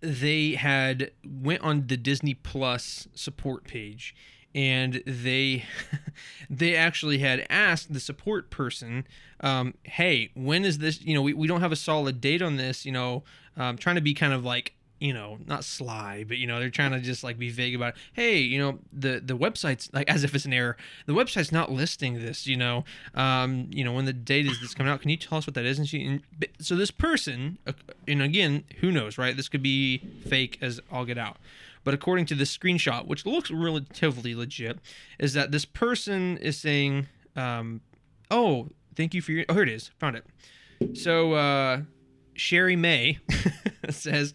they had went on the Disney Plus support page. And they, they actually had asked the support person, um, "Hey, when is this? You know, we, we don't have a solid date on this. You know, um, trying to be kind of like you know not sly but you know they're trying to just like be vague about it. hey you know the the website's like as if it's an error. The website's not listing this you know. Um you know when the date is this coming out can you tell us what that is? And she and, so this person uh, and again who knows right? This could be fake as all get out. But according to this screenshot which looks relatively legit is that this person is saying um oh thank you for your oh here it is. Found it. So uh Sherry May says,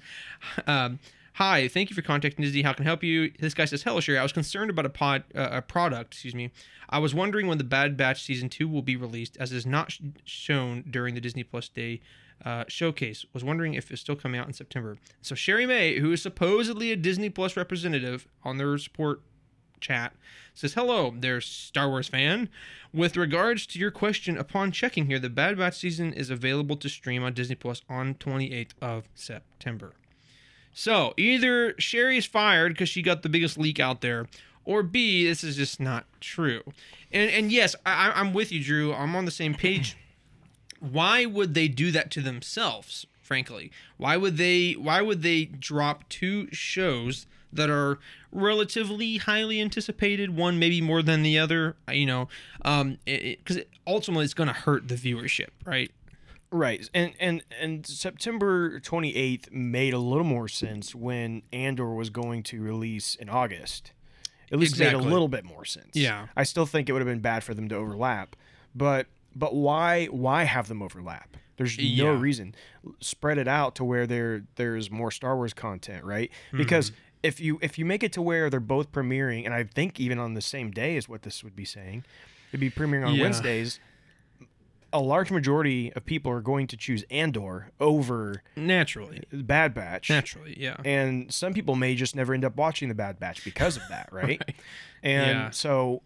um, "Hi, thank you for contacting Disney. How can I help you?" This guy says, "Hello, Sherry. I was concerned about a pod, uh, a product. Excuse me. I was wondering when the Bad Batch season two will be released, as is not sh- shown during the Disney Plus Day." Uh, showcase was wondering if it's still coming out in September. So Sherry May, who is supposedly a Disney Plus representative on their support chat says hello there star wars fan. With regards to your question upon checking here the bad batch season is available to stream on disney plus on 28th of september. So either sherry's fired because she got the biggest leak out there or b this is just not true. And and yes I- i'm with you drew. I'm on the same page. Why would they do that to themselves frankly? Why would they why would they drop two shows that are relatively highly anticipated one maybe more than the other you know um because it, ultimately it's going to hurt the viewership right Right, and and and September twenty eighth made a little more sense when Andor was going to release in August. At least made a little bit more sense. Yeah. I still think it would have been bad for them to overlap, but but why why have them overlap? There's no Yeah. reason. Spread it out to where there there's more Star Wars content, right? Because Mm-hmm. If you if you make it to where they're both premiering, and I think even on the same day is what this would be saying, it'd be premiering on Yeah. Wednesdays. A large majority of people are going to choose Andor over naturally Bad Batch. naturally yeah And some people may just never end up watching the Bad Batch because of that, right? Right. And Yeah. so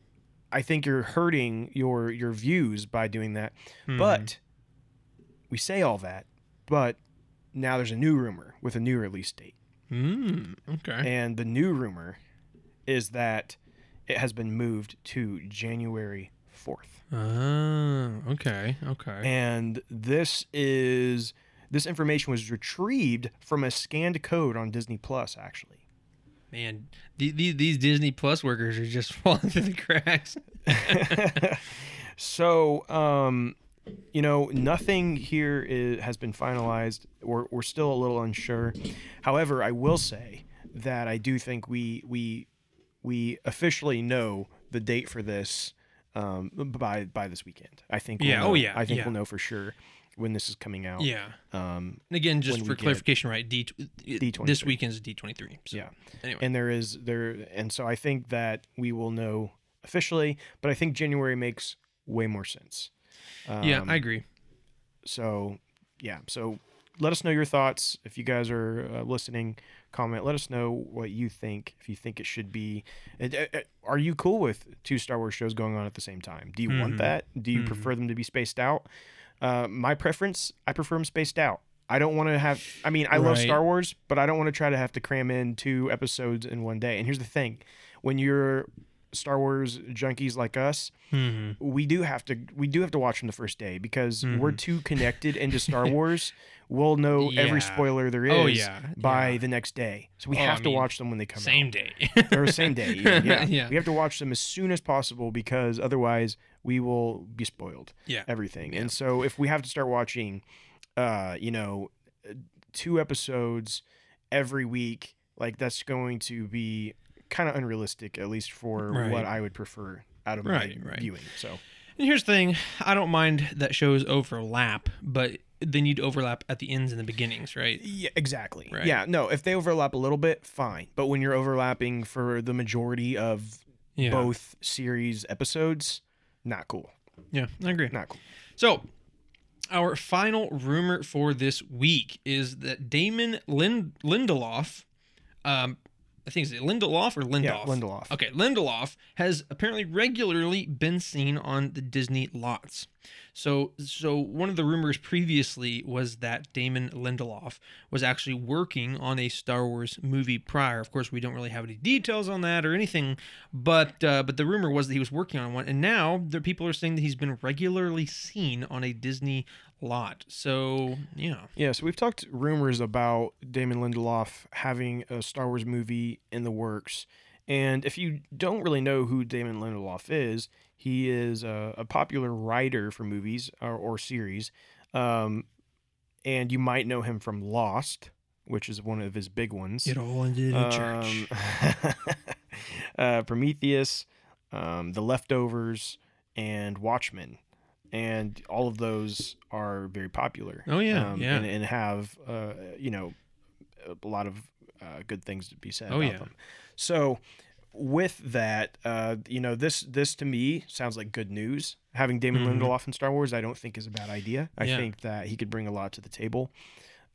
I think you're hurting your your views by doing that. Hmm. But we say all that, but now there's a new rumor with a new release date. Mm, okay And the new rumor is that it has been moved to January 4th. ah okay okay And this is this information was retrieved from a scanned code on Disney Plus actually. man the, the, these disney plus workers are just falling through the cracks so, um, you know, nothing here is, has been finalized. We're, we're still a little unsure. However, I will say that I do think we we we officially know the date for this um, by by this weekend. I think. we'll Yeah, oh, know. yeah, I think yeah. we'll know for sure when this is coming out. yeah Um, and again just for clarification right d D23. this weekend's d23 so Yeah. anyway and there is there and so I think that we will know officially, but I think January makes way more sense. Yeah Um, i agree. so yeah so let us know your thoughts. If you guys are uh, listening comment. Let us know what you think if you think it should be. Uh, uh, are you cool with two star wars shows going on at the same time? Do you Mhm. want that? Do you Mhm. prefer them to be spaced out? Uh, my preference i prefer them spaced out. I don't want to have i mean i love star wars but i don't want to try to have to cram in two episodes in one day. And here's the thing. When you're Star Wars junkies like us, hmm we do have to we do have to watch them the first day because we're too connected into Star Wars. We'll know every Mm-hmm. Spoiler there is Oh, yeah, by yeah. the next day. So we Oh, I have to mean, watch them when they come Same out. Same day. Or same day. even, Yeah. Yeah. We have to watch them as soon as possible because otherwise we will be spoiled. Yeah. Everything. And so if we have to start watching uh, you know, uh, two episodes every week, like that's going to be kind of unrealistic, at least for Right. what I would prefer out of Right, my right. viewing. So And here's the thing I don't mind that shows overlap, but they need to overlap at the ends and the beginnings, right? Yeah, exactly. Right. Yeah, no, if they overlap a little bit, fine. But when you're overlapping for the majority of Yeah. both series episodes, not cool. Yeah, I agree. Not cool. So, our final rumor for this week is that Damon Lind- Lindelof, um, I think is it Lindelof or Lindelof? Yeah, Lindelof. Okay, Lindelof has apparently regularly been seen on the Disney lots. So, so one of the rumors previously was that Damon Lindelof was actually working on a Star Wars movie prior. Of course, we don't really have any details on that or anything, but uh, but the rumor was that he was working on one, and now the people are saying that he's been regularly seen on a Disney lot. So, yeah, Yeah, so we've talked rumors about Damon Lindelof having a Star Wars movie in the works. And if you don't really know who Damon Lindelof is, he is a, a popular writer for movies or, or series. Um, and you might know him from Lost, which is one of his big ones. it all ended in a church. Um, uh, Prometheus, um, The Leftovers, and Watchmen, and all of those are very popular. Oh, yeah, um, yeah. and, and have uh, you know a lot of uh, good things to be said Oh, about yeah. them. So with that, uh, you know this this to me sounds like good news. Having Damon Mhm. Lindelof in Star Wars, I don't think is a bad idea. I Yeah. think that he could bring a lot to the table.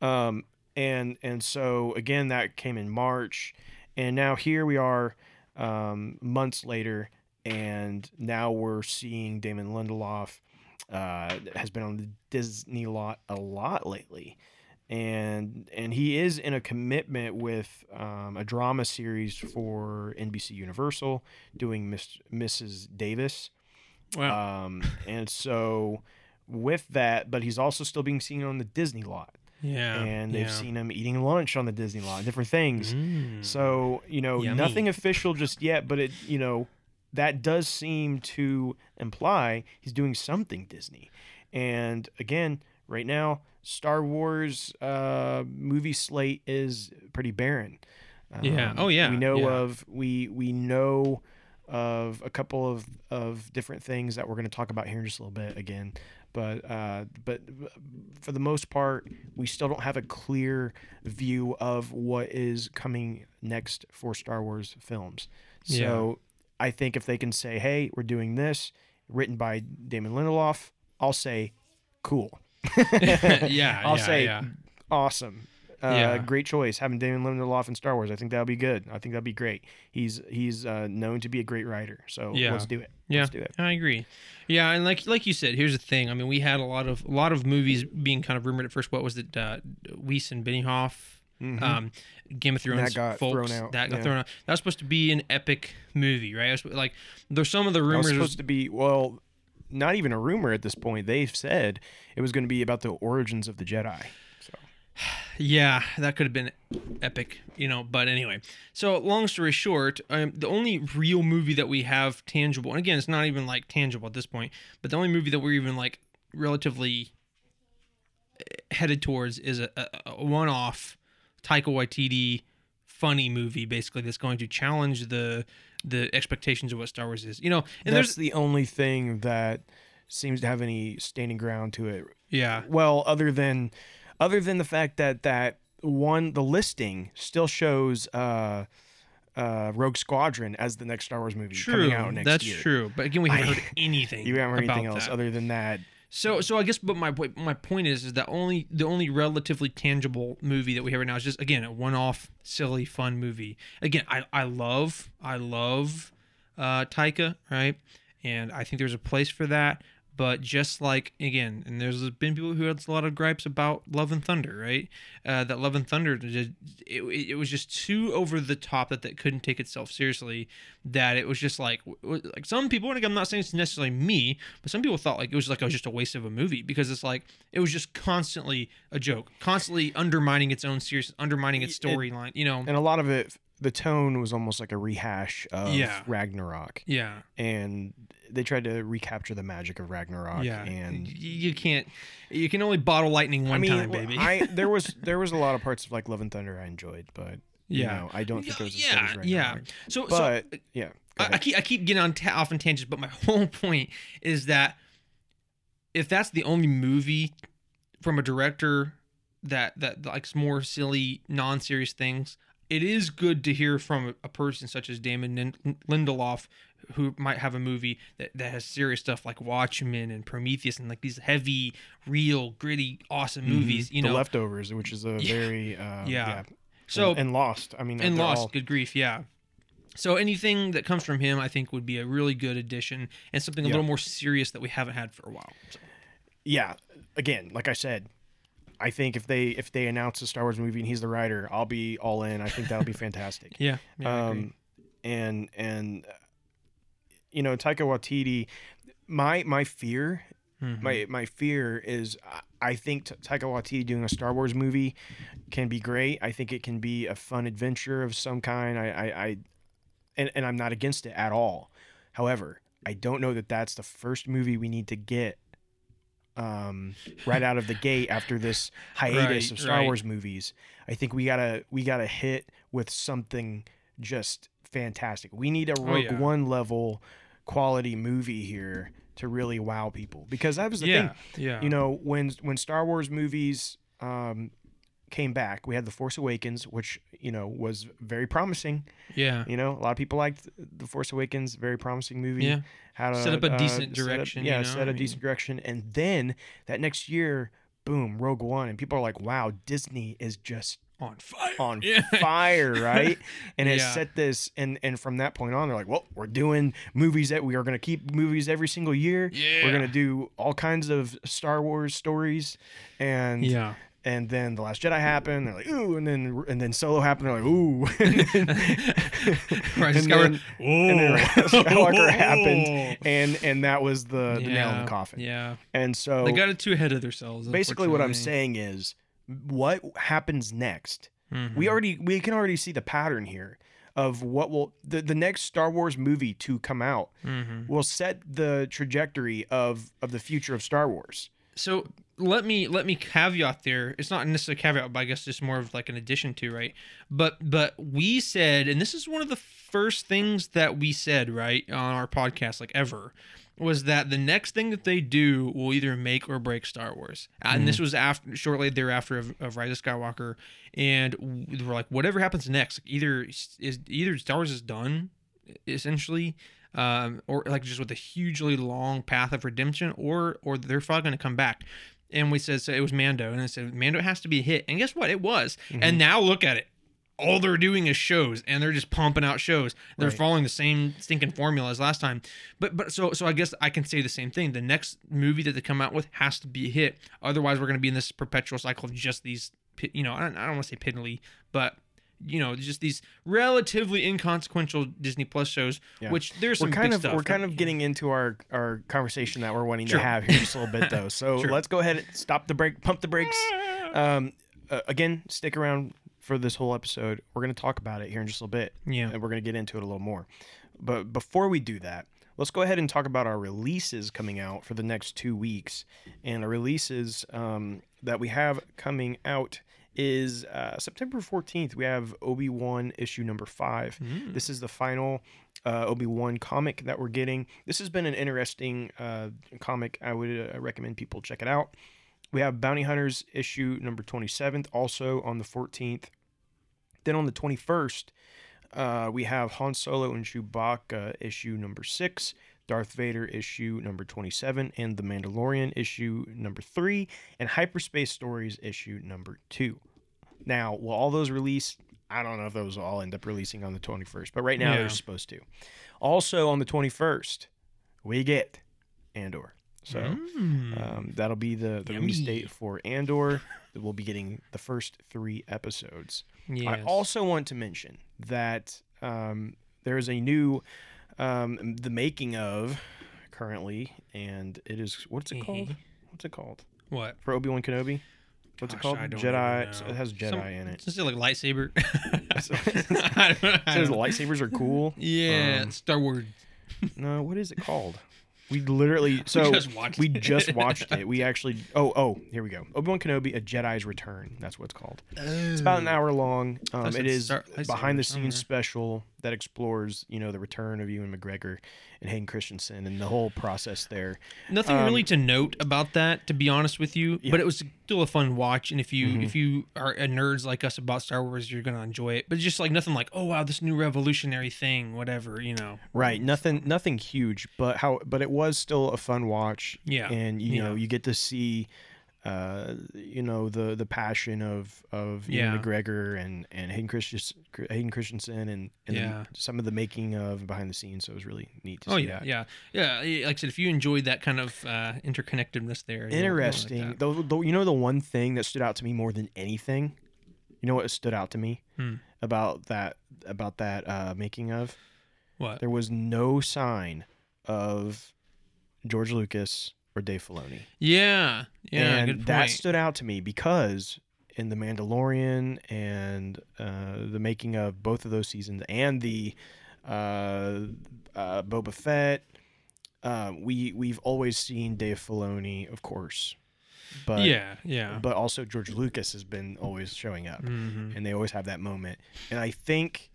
Um, and and so again, that came in March, and now here we are, um, months later, and now we're seeing Damon Lindelof uh, has been on the Disney lot a lot lately, and and he is in a commitment with um, a drama series for NBC Universal, doing Miss Mrs. Davis. wow. Um, and so with that, but he's also still being seen on the Disney lot, yeah. and they've yeah. seen him eating lunch on the Disney lot, different things. Mm. So you know, Yummy. nothing official just yet, but it you know that does seem to imply he's doing something Disney. And again, right now, Star Wars uh, movie slate is pretty barren. Yeah. Oh, yeah. We know Yeah. of we we know of a couple of of different things that we're going to talk about here in just a little bit again. But uh, but for the most part, we still don't have a clear view of what is coming next for Star Wars films. So I think if they can say, "Hey, we're doing this," written by Damon Lindelof, I'll say, "Cool." yeah. I'll yeah, say, yeah. "Awesome." Uh, Yeah. Great choice having Damon Lindelof in Star Wars. I think that'll be good. I think that'd be great. He's he's uh, known to be a great writer. So Yeah. let's do it. Yeah, Let's do it. I agree. Yeah, and like like you said, here's the thing. I mean, we had a lot of a lot of movies being kind of rumored at first. What was it? Uh, Weiss and Benioff. Mhm. Um, Game of Thrones. got folks, thrown out, That got yeah. thrown out. That was supposed to be an epic movie, right? Was, like there's some of the That was rumors. supposed to be well, not even a rumor at this point. They've said it was going to be about the origins of the Jedi. So Yeah, that could have been epic, you know. But anyway, so long story short, um, the only real movie that we have tangible, and again, it's not even like tangible at this point, but the only movie that we're even like relatively eh, headed towards is a, a, a one-off Taika Waititi funny movie, basically that's going to challenge the the expectations of what Star Wars is, you know. And that's there's the only thing that seems to have any standing ground to it. yeah, Well, other than other than the fact that that one the listing still shows uh uh Rogue Squadron as the next Star Wars movie true, coming out next that's year. That's true. But again, we haven't I- heard anything. You haven't heard anything else that. other than that. So, so I guess, but my point, my point is, is that only the only relatively tangible movie that we have right now is just again a one-off, silly, fun movie. Again, I, I love, I love, uh, Taika, right? And I think there's a place for that. But just like again, and there's been people who had a lot of gripes about Love and Thunder, right? Uh, that Love and Thunder, just, it, it was just too over the top that that couldn't take itself seriously. That it was just like like some people, and I'm not saying it's necessarily me, but some people thought like it was like it was just a waste of a movie because it's like it was just constantly a joke, constantly undermining its own serious, undermining its It- storyline. You know? and a lot of it, the tone was almost like a rehash of Yeah. Ragnarok, Yeah. and they tried to recapture the magic of Ragnarok. Yeah, and you can't. You can only bottle lightning one I mean, time, baby. I there was there was a lot of parts of like Love and Thunder I enjoyed, but you Yeah. know, I don't think it was as yeah, good as yeah. So, But so yeah, I, I keep I keep getting on ta- off in tangents, but my whole point is that if that's the only movie from a director that that likes more silly, non-serious things, it is good to hear from a, person such as Damon Lindelof, who might have a movie that, that has serious stuff like Watchmen and Prometheus and like these heavy, real, gritty, awesome movies. You Mm-hmm. the know, leftovers, which is a Yeah. very uh, Yeah. yeah. so and, and Lost. I mean, and Lost, all- good grief, yeah. So anything that comes from him, I think, would be a really good addition and something a Yeah. little more serious that we haven't had for a while. So, yeah. Again, like I said, I think if they if they announce a Star Wars movie and he's the writer, I'll be all in. I think that'll be fantastic. yeah, yeah um, and and you know Taika Waititi, my my fear, Mhm. my my fear is I- think T- Taika Waititi doing a Star Wars movie can be great. I think it can be a fun adventure of some kind. I I, I and and I'm not against it at all. However, I don't know that that's the first movie we need to get um right out of the gate after this hiatus Right, of Star right. Wars movies. I think we gotta we gotta hit with something just fantastic. We need a Oh, Rogue yeah. One level quality movie here to really wow people. Because that was the yeah, thing. yeah, You know, when when Star Wars movies um came back, we had The Force Awakens, which, you know, was very promising. yeah, You know, a lot of people liked The Force Awakens, very promising movie. yeah. Had Set up a uh, decent set up- direction, you yeah, know, set I a mean- decent direction. And then that next year, boom, Rogue One. And people are like, wow, Disney is just On fire, on Yeah. fire, right? And it Yeah. set this, and and from that point on, they're like, well, we're doing movies that we are going to keep movies every single year. Yeah, We're going to do all kinds of Star Wars stories, and yeah. And then the Last Jedi happened. They're like, ooh, and then and then Solo happened. They're like, ooh, and then, of and Skywalker. then- and then Skywalker happened, and and that was the, the nail in the coffin. Yeah, And so they got it too ahead of themselves. basically, what I'm saying is, what happens next? Mhm. We already we can already see the pattern here of what will the, the next Star Wars movie to come out Mhm. will set the trajectory of of the future of Star Wars. so let me let me caveat there. It's not necessarily a caveat but i guess just more of like an addition to right? But but we said and this is one of the first things that we said right on our podcast like ever was that the next thing that they do will either make or break Star Wars, and this was after shortly thereafter of, of Rise of Skywalker, and we're like, whatever happens next, either is either Star Wars is done, essentially, um, or like just with a hugely long path of redemption, or or they're probably going to come back. And we said so it was Mando, and I said Mando has to be a hit, and guess what? It was. And mm-hmm. now look at it. All they're doing is shows, and they're just pumping out shows. They're Right. following the same stinking formula as last time. But but so so I guess I can say the same thing. The next movie that they come out with has to be a hit. Otherwise, we're going to be in this perpetual cycle of just these. You know, I don't, I don't want to say piddly, but you know, just these relatively inconsequential Disney Plus shows. Yeah. Which there's some we're kind of stuff. we're kind of getting into our our conversation that we're wanting Sure. to have here just a little bit though. So Sure. let's go ahead and stop the break, pump the brakes. Um, uh, again, stick around for this whole episode. We're going to talk about it here in just a little bit. Yeah. and we're going to get into it a little more. But before we do that, let's go ahead and talk about our releases coming out for the next two weeks. And the releases um, that we have coming out is uh, September 14th. We have Obi Wan issue number five. Mm. This is the final uh, Obi Wan comic that we're getting. This has been an interesting uh, comic. I would uh, recommend people check it out. We have Bounty Hunters issue number 27th, also on the 14th. Then on the 21st, uh, we have Han Solo and Chewbacca issue number 6, Darth Vader issue number 27, and The Mandalorian issue number 3, and Hyperspace Stories issue number 2. Now, will all those release? I don't know if those will all end up releasing on the 21st, but right now Yeah. they're supposed to. Also on the 21st, we get Andor. So Mm. um, that'll be the, the release date for Andor. We'll be getting the first three episodes. I also want to mention that um, there is a new, um, the making of currently, and it is, what's it called? What's it called? what? For Obi Wan Kenobi? What's Gosh, it called? Jedi. It has Jedi Some- in it. Is it like lightsaber? It I don't- I says lightsabers are cool. Yeah, Um, Star Wars. No, what is it called? We literally so just watched we it. just watched it. We actually oh oh here we go. Obi Wan Kenobi: A Jedi's Return. That's what it's called. It's about an hour long. Um, it is Star- behind the scenes somewhere. special that explores you know the return of Ewan McGregor and Hayden Christensen and the whole process there. Nothing Um, really to note about that, to be honest with you. Yeah. But it was still a fun watch, and if you Mhm. if you are a nerds like us about Star Wars, you're gonna enjoy it. But just like nothing like, oh wow, this new revolutionary thing, whatever, you know. Right, nothing nothing huge, but how but it was still a fun watch. Yeah, and you know you get to see uh you know the the passion of of Yeah. McGregor and and Hayden Christensen Hayden Christensen and, and Yeah. the, some of the making of behind the scenes so it was really neat to Oh see yeah, that. yeah, yeah. Like I said, if you enjoyed that kind of uh, interconnectedness there, like Interesting. though, though, you know the one thing that stood out to me more than anything, you know what stood out to me Hmm. about that about that uh, making of? What? There was no sign of George Lucas or Dave Filoni. Yeah, yeah. and that stood out to me because in the Mandalorian and uh, the making of both of those seasons and the uh, uh, Boba Fett, uh, we we've always seen Dave Filoni, of course, but yeah, yeah. but also George Lucas has been always showing up, Mhm. and they always have that moment. And I think,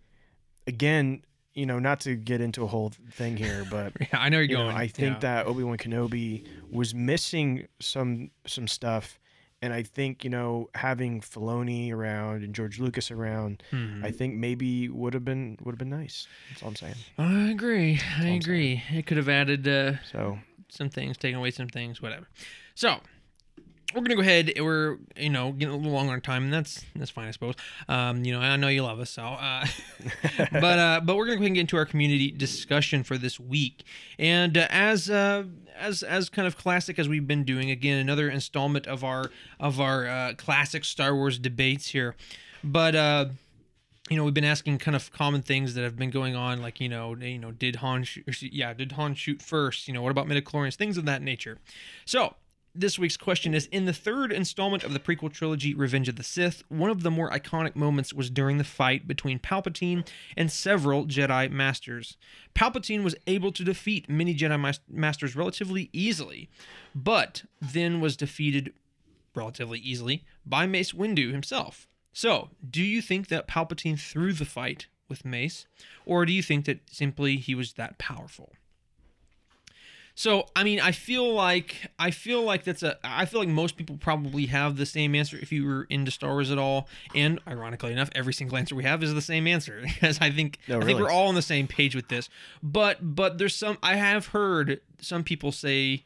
again, you know, not to get into a whole thing here, but Yeah, I know you're you know, going. I think yeah. that Obi Wan Kenobi was missing some some stuff, and I think you know having Filoni around and George Lucas around, Mhm. I think maybe would have been would have been nice. That's all I'm saying. I agree. I agree. It could have added uh, So some things, taken away some things, whatever. So we're gonna go ahead. We're you know getting a little longer on time, and that's that's fine, I suppose. Um, you know, I know you love us, so. Uh, but uh, but we're gonna go ahead and get into our community discussion for this week, and uh, as uh, as as kind of classic as we've been doing, again another installment of our of our uh, classic Star Wars debates here, but. Uh, you know, we've been asking kind of common things that have been going on, like you know, you know, did Han shoot? Yeah, did Han shoot first? You know, what about midichlorians? Things of that nature. So this week's question is: In the third installment of the prequel trilogy, Revenge of the Sith, one of the more iconic moments was during the fight between Palpatine and several Jedi Masters. Palpatine was able to defeat many Jedi Masters relatively easily, but then was defeated relatively easily by Mace Windu himself. So, do you think that Palpatine threw the fight with Mace, or do you think that simply he was that powerful? So, I mean, I feel like I feel like that's a I feel like most people probably have the same answer if you were into Star Wars at all. And ironically enough, every single answer we have is the same answer because I think No, I think we're all on the same page with this. But but there's some I have heard some people say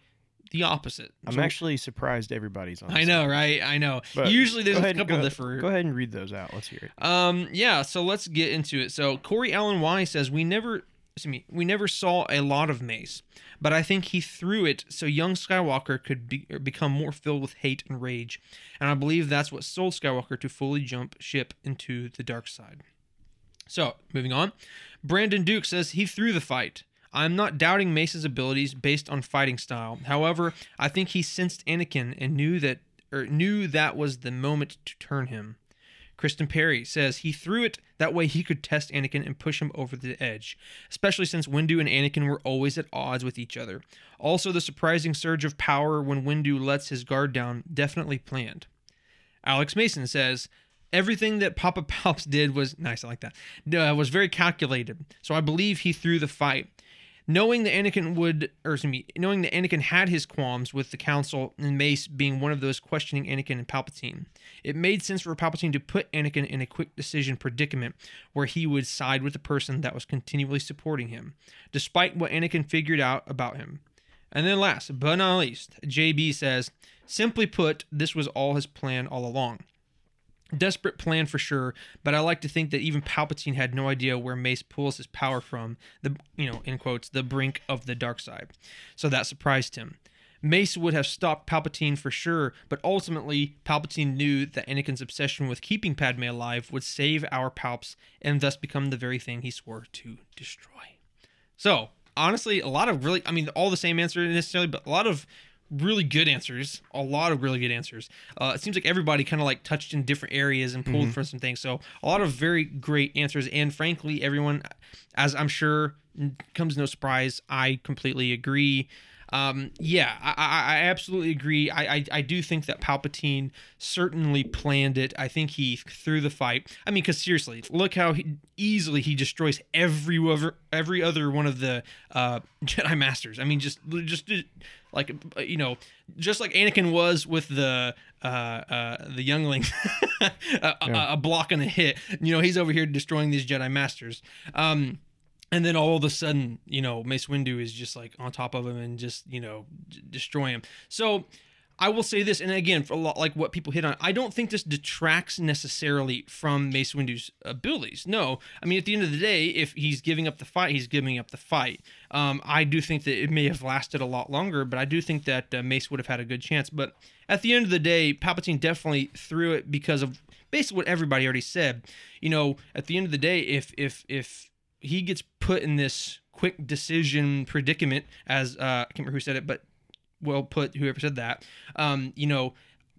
the opposite. I'm So- actually surprised everybody's on. I know, right? I know. But Usually there's go a couple go, different. Go ahead and read those out. Let's hear it. Um, yeah, so let's get into it. So Corey Allen Y says we never excuse me, we never saw a lot of Mace, but I think he threw it so young Skywalker could be, become more filled with hate and rage, and I believe that's what sold Skywalker to fully jump ship into the dark side. So, moving on. Brandon Duke says he threw the fight. I'm not doubting Mace's abilities based on fighting style. However, I think he sensed Anakin and knew that or knew that was the moment to turn him. Kristen Perry says he threw it that way he could test Anakin and push him over the edge, especially since Windu and Anakin were always at odds with each other. Also, the surprising surge of power when Windu lets his guard down definitely planned. Alex Mason says everything that Papa Palps did was nice. I like that. Uh, was very calculated. So I believe he threw the fight, knowing that Anakin would, or excuse me, knowing that Anakin had his qualms with the Council and Mace being one of those questioning Anakin and Palpatine. It made sense for Palpatine to put Anakin in a quick decision predicament where he would side with the person that was continually supporting him, despite what Anakin figured out about him. And then last but not least, JB says, simply put, this was all his plan all along. Desperate plan for sure, but I like to think that even Palpatine had no idea where Mace pulls his power from, the you know, in quotes, the brink of the dark side. So that surprised him. Mace would have stopped Palpatine for sure, but ultimately, Palpatine knew that Anakin's obsession with keeping Padme alive would save our Palps and thus become the very thing he swore to destroy. So, honestly, a lot of really, I mean, all the same answer necessarily, but a lot of really good answers. A lot of really good answers. Uh, it seems like everybody kind of like touched in different areas and pulled from some things. So, a lot of very great answers. And frankly, everyone, as I'm sure comes no surprise, I completely agree. Um, yeah, I, I, I absolutely agree. I, I, I do think that Palpatine certainly planned it. I think he threw the fight. I mean, because seriously, look how he, easily he destroys every other every other one of the uh, Jedi Masters. I mean, just just like you know, just like Anakin was with the uh, uh, the youngling, a, Yeah. a, a block and a hit. You know, he's over here destroying these Jedi Masters. Um, and then all of a sudden, you know, Mace Windu is just like on top of him and just you know d- destroy him. So I will say this, and again, for a lot like what people hit on, I don't think this detracts necessarily from Mace Windu's abilities. No, I mean at the end of the day, if he's giving up the fight, he's giving up the fight. Um, I do think that it may have lasted a lot longer, but I do think that uh, Mace would have had a good chance. But at the end of the day, Palpatine definitely threw it because of basically what everybody already said. You know, at the end of the day, if if if he gets put in this quick decision predicament, as uh, I can't remember who said it, but well put, whoever said that. Um, you know,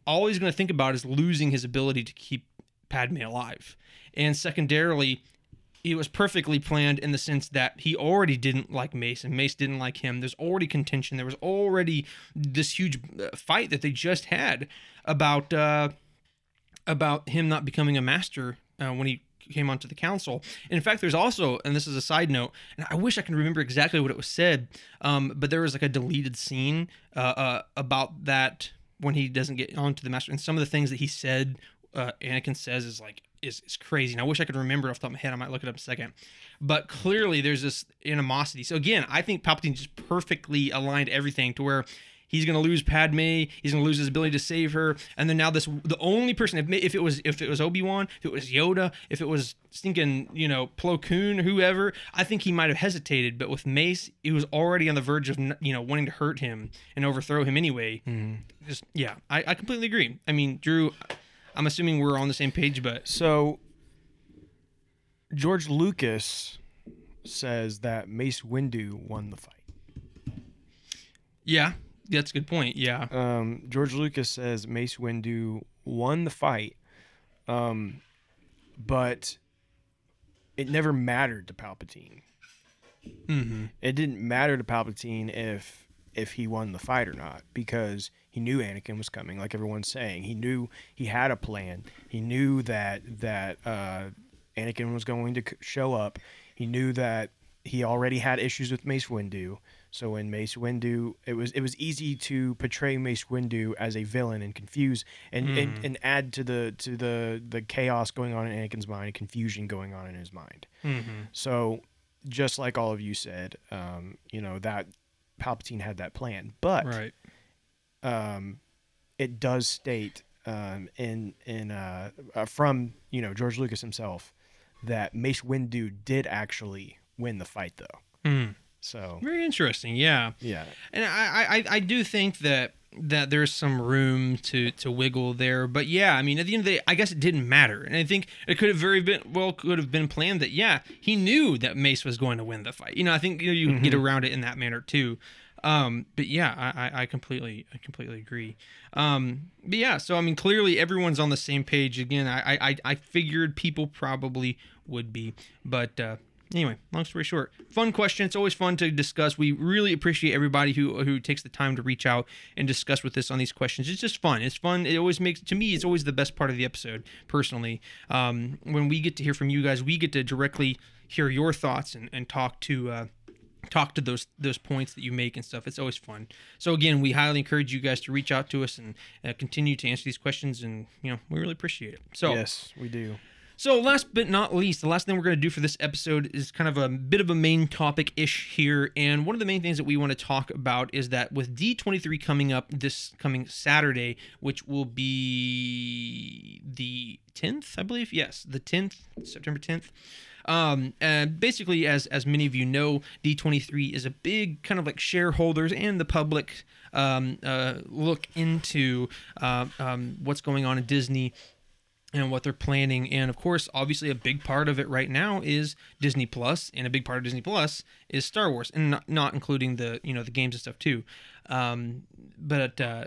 all he's going to think about is losing his ability to keep Padme alive, and secondarily, it was perfectly planned in the sense that he already didn't like Mace and Mace didn't like him. There's already contention. There was already this huge uh, fight that they just had about uh, about him not becoming a master uh, when he came onto the council. And in fact, there's also, and this is a side note, and I wish I can remember exactly what it was said, um, but there was like a deleted scene uh, uh, about that when he doesn't get onto the master, and some of the things that he said, uh, Anakin says is like is, is crazy. And I wish I could remember off the top of my head. I might look it up in a second. But clearly, there's this animosity. So again, I think Palpatine just perfectly aligned everything to where he's going to lose Padme, he's going to lose his ability to save her, and then now this the only person if, if it was if it was Obi Wan, if it was Yoda, if it was stinking you know Plo Koon or whoever, I think he might have hesitated. But with Mace, he was already on the verge of you know wanting to hurt him and overthrow him anyway. Mm-hmm. Just yeah, I, I completely agree. I mean, Drew, I'm assuming we're on the same page, but So George Lucas says that Mace Windu won the fight. yeah, that's a good point. Yeah, Um, George Lucas says Mace Windu won the fight, um, but it never mattered to Palpatine. hmm It didn't matter to Palpatine if if he won the fight or not because he knew Anakin was coming. Like everyone's saying, he knew he had a plan. He knew that that uh, Anakin was going to show up. He knew that he already had issues with Mace Windu. So when Mace Windu, it was it was easy to portray Mace Windu as a villain and confuse and, and, and add to the to the the chaos going on in Anakin's mind, and confusion going on in his mind. hmm So, just like all of you said, um, you know that Palpatine had that plan, but right. um, it does state um, in in uh, uh, from you know George Lucas himself that Mace Windu did actually win the fight, though. Hmm. So Very interesting. Yeah. yeah, And I, I, I do think that that there's some room to to wiggle there. But yeah, I mean, at the end of the day, I guess it didn't matter. And I think it could have very been well could have been planned that yeah, he knew that Mace was going to win the fight. You know, I think you, know, you can get around it in that manner too. Um, but yeah, I, I, I completely I completely agree. Um, but yeah, so I mean, clearly everyone's on the same page. Again, I I, I figured people probably would be, but. Uh, Anyway, long story short, fun question. It's always fun to discuss. We really appreciate everybody who who takes the time to reach out and discuss with us on these questions. It's just fun. It's fun. It always makes to me. It's always the best part of the episode. Personally, um, when we get to hear from you guys, we get to directly hear your thoughts and, and talk to. Uh, talk to those those points that you make and stuff it's always fun so again we highly encourage you guys to reach out to us and uh, continue to answer these questions and you know we really appreciate it so yes, we do. So, last but not least, the last thing we're going to do for this episode is kind of a bit of a main topic ish here. And one of the main things that we want to talk about is that with D23 coming up this coming Saturday, which will be the 10th, I believe. Yes, the 10th, September 10th. Um, and basically, as as many of you know, D23 is a big kind of like shareholders and the public um, uh, look into uh, um, what's going on in Disney and what they're planning. And of course, obviously, a big part of it right now is Disney Plus, and a big part of Disney Plus is Star Wars, and not, not including the you know the games and stuff too. Um, but uh,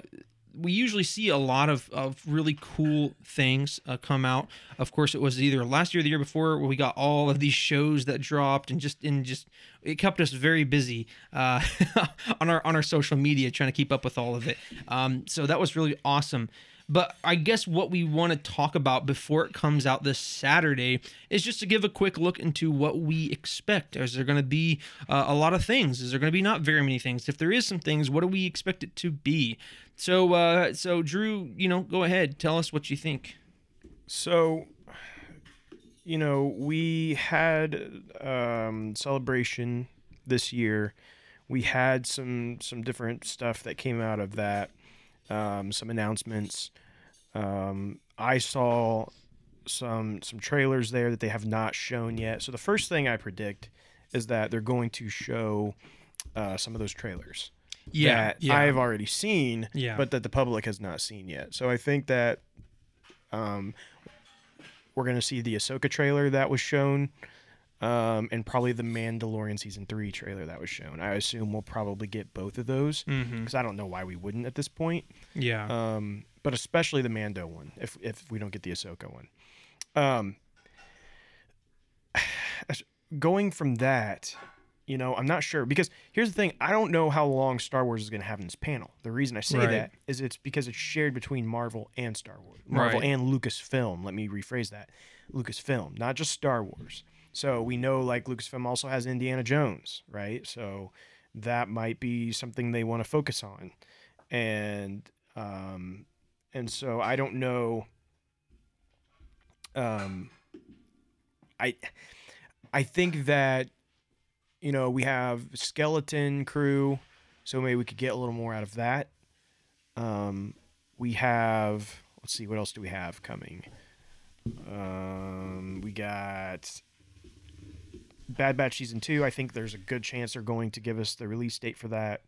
we usually see a lot of, of really cool things uh, come out. Of course, it was either last year or the year before where we got all of these shows that dropped, and just and just it kept us very busy uh, on our on our social media trying to keep up with all of it. Um, so that was really awesome. But I guess what we want to talk about before it comes out this Saturday is just to give a quick look into what we expect. Is there going to be uh, a lot of things? Is there going to be not very many things? If there is some things, what do we expect it to be? So, uh, so Drew, you know, go ahead, tell us what you think. So, you know, we had um, celebration this year. We had some some different stuff that came out of that. Um, some announcements. Um, I saw some some trailers there that they have not shown yet. So the first thing I predict is that they're going to show uh, some of those trailers Yeah, that yeah, I've already seen, Yeah. but that the public has not seen yet. So I think that um, we're going to see the Ahsoka trailer that was shown, um, and probably the Mandalorian season three trailer that was shown. I assume we'll probably get both of those because I don't know why we wouldn't at this point. yeah, Um, but especially the Mando one, if if we don't get the Ahsoka one. Um, going from that, you know, I'm not sure because here's the thing: I don't know how long Star Wars is going to have in this panel. The reason I say Right. that is it's because it's shared between Marvel and Star Wars, Marvel Right. and Lucasfilm. Let me rephrase that: Lucasfilm, not just Star Wars. So we know like Lucasfilm also has Indiana Jones, right? So that might be something they want to focus on, and um, and so I don't know. Um, I I think that you know we have skeleton crew, so maybe we could get a little more out of that. Um, we have let's see what else do we have coming. Um, we got Bad Batch season two. I think there's a good chance they're going to give us the release date for that.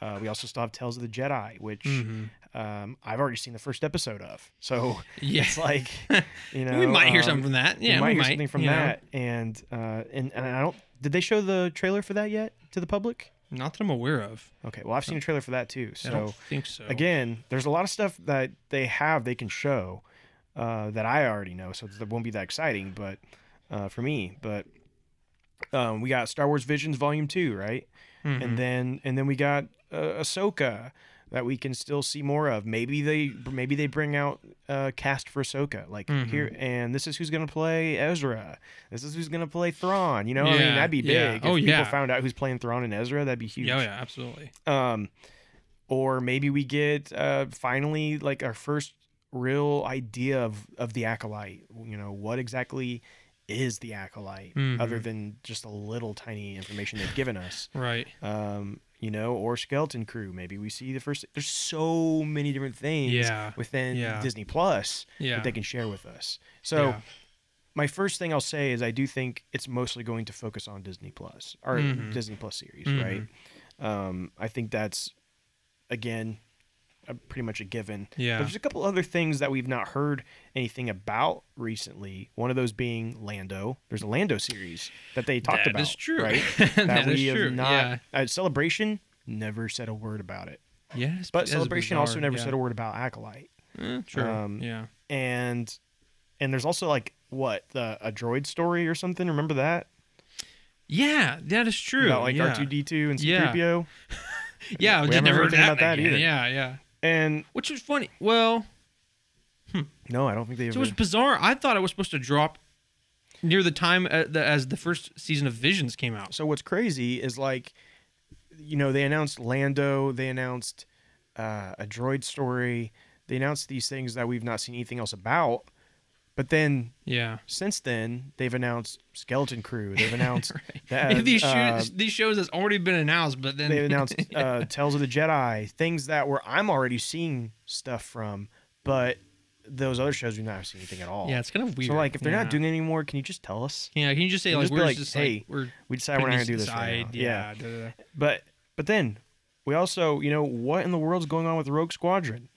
Uh, we also still have Tales of the Jedi, which Mhm. um, I've already seen the first episode of. So yeah. it's like you know we might hear um, something from that. Yeah, we might we hear might something from you know. that. And uh, and and I don't. Did they show the trailer for that yet to the public? Not that I'm aware of. Okay, well I've seen a trailer for that too. So I don't think so. again, there's a lot of stuff that they have they can show uh, that I already know, so it won't be that exciting. But uh, for me, but um, we got Star Wars Visions Volume Two, right? Mhm. and then and then we got uh, Ahsoka that we can still see more of. Maybe they maybe they bring out uh, cast for Ahsoka, like Mhm. here, and this is who's gonna play Ezra. This is who's gonna play Thrawn. You know, I mean that'd be yeah. big. Oh, if people yeah. found out who's playing Thrawn and Ezra, that'd be huge. oh, yeah, absolutely. Um, or maybe we get uh, finally like our first real idea of of the acolyte. You know, what exactly is the acolyte, other Mhm. than just a little tiny information they've given us Right. um, you know, or skeleton crew. Maybe we see the first. There's so many different things Yeah. within Yeah. Disney Plus Yeah. that they can share with us. So my first thing I'll say is I do think it's mostly going to focus on Disney Plus or Mhm. Disney Plus series, Mhm. right? Um, I think that's again a, pretty much a given. Yeah. But there's a couple other things that we've not heard anything about recently. One of those being Lando. There's a Lando series that they talked That about. is true. right? that that we true. have not. yeah. Uh, Celebration never said a word about it, Yes. but Celebration also never said a word about Acolyte. Eh, true. um, yeah. And and there's also like what the a droid story or something. Remember that? Yeah, that is true. About like. R two D two and C three PO. Yeah, We haven't never heard heard anything about that either. Yeah, yeah. And Which is funny. Well, no, I don't think they so ever. it was bizarre. I thought it was supposed to drop near the time uh, as the first season of Visions came out. So what's crazy is like, you know, they announced Lando, they announced uh, a droid story, they announced these things that we've not seen anything else about. But then Yeah. since then, they've announced Skeleton Crew. They've announced that Maybe these uh, shows, these shows has already been announced, but then they've announced uh, Tales of the Jedi, things that where I'm already seeing stuff from, but those other shows we've not seen anything at all. Yeah, it's kind of weird. So like, if they're yeah. not doing it anymore, can you just tell us? yeah, can you just say like just we're like, just hey, like we're We decide we're not gonna do this right now. Yeah, da, da, da. But but then we also, you know, what in the world's going on with Rogue Squadron?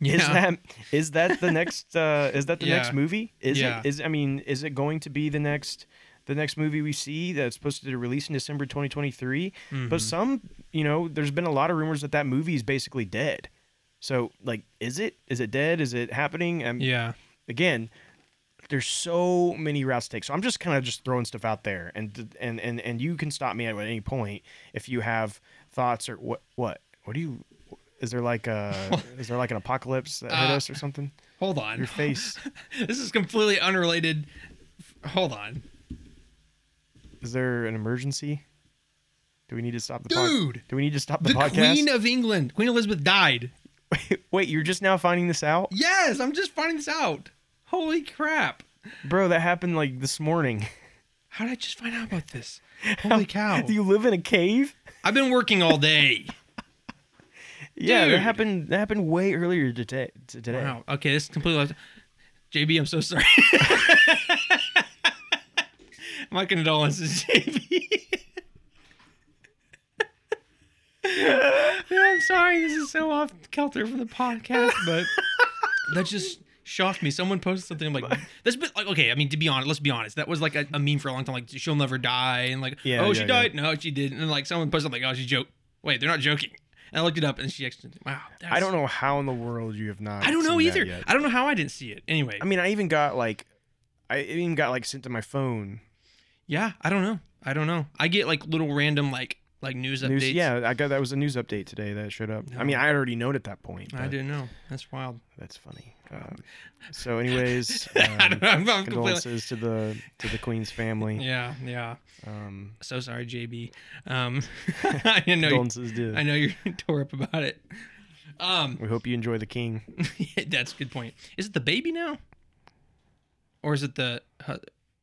Is Yeah. that is that the next uh is that the next movie? Is Yeah. it is I mean, is it going to be the next the next movie we see that's supposed to release in December 2023? But Mhm. some, you know, there's been a lot of rumors that that movie is basically dead. So, like is it is it dead? Is it happening? Um, yeah, again, there's so many routes to take. So I'm just kind of just throwing stuff out there, and and and and you can stop me at any point if you have thoughts or what what what do you. Is there like a is there like an apocalypse that hit Uh, us or something? hold on. Your face. this is completely unrelated. Hold on, Is there an emergency? Do we need to stop the dude. Do we need to stop the, The podcast? Queen of England, Queen Elizabeth died. Wait, you're just now finding this out, Yes, I'm just finding this out. Holy crap! bro? That happened like this morning. How did I just find out about this? Holy cow! Do you live in a cave? I've been working all day. Yeah, that happened. That happened way earlier today. Today. Wow. Okay, this is completely. Left. JB, I'm so sorry. My condolences, JB. yeah, I'm sorry. This is so off kilter from the podcast, but that just shocked me. Someone posted something. I'm like, that's been like, okay. I mean, to be honest, let's be honest. That was like a, a meme for a long time. Like, she'll never die, and like, Yeah, oh, yeah, she died. No, she didn't. And like, someone posted like, oh, she joked. Wait, they're not joking. And I looked it up, and she actually, wow. That's, I don't know how in the world you have not. I don't know either. I don't know how I didn't see it. Anyway, I mean, I even got like, I even got like sent to my phone. yeah, I don't know. I don't know. I get like little random like like news updates. Yeah, I got that was a news update today that showed up. I mean, I had already known at that point. I didn't know. That's wild. That's funny. Um, so, anyways, I um, don't know. I'm, I'm completely. condolences to the to the Queen's family. Yeah, yeah. Um, So sorry, JB. Um, I know. You, condolences to. I know you're tore up about it. Um, We hope you enjoy the King. that's a good point. Is it the baby now, or is it the? I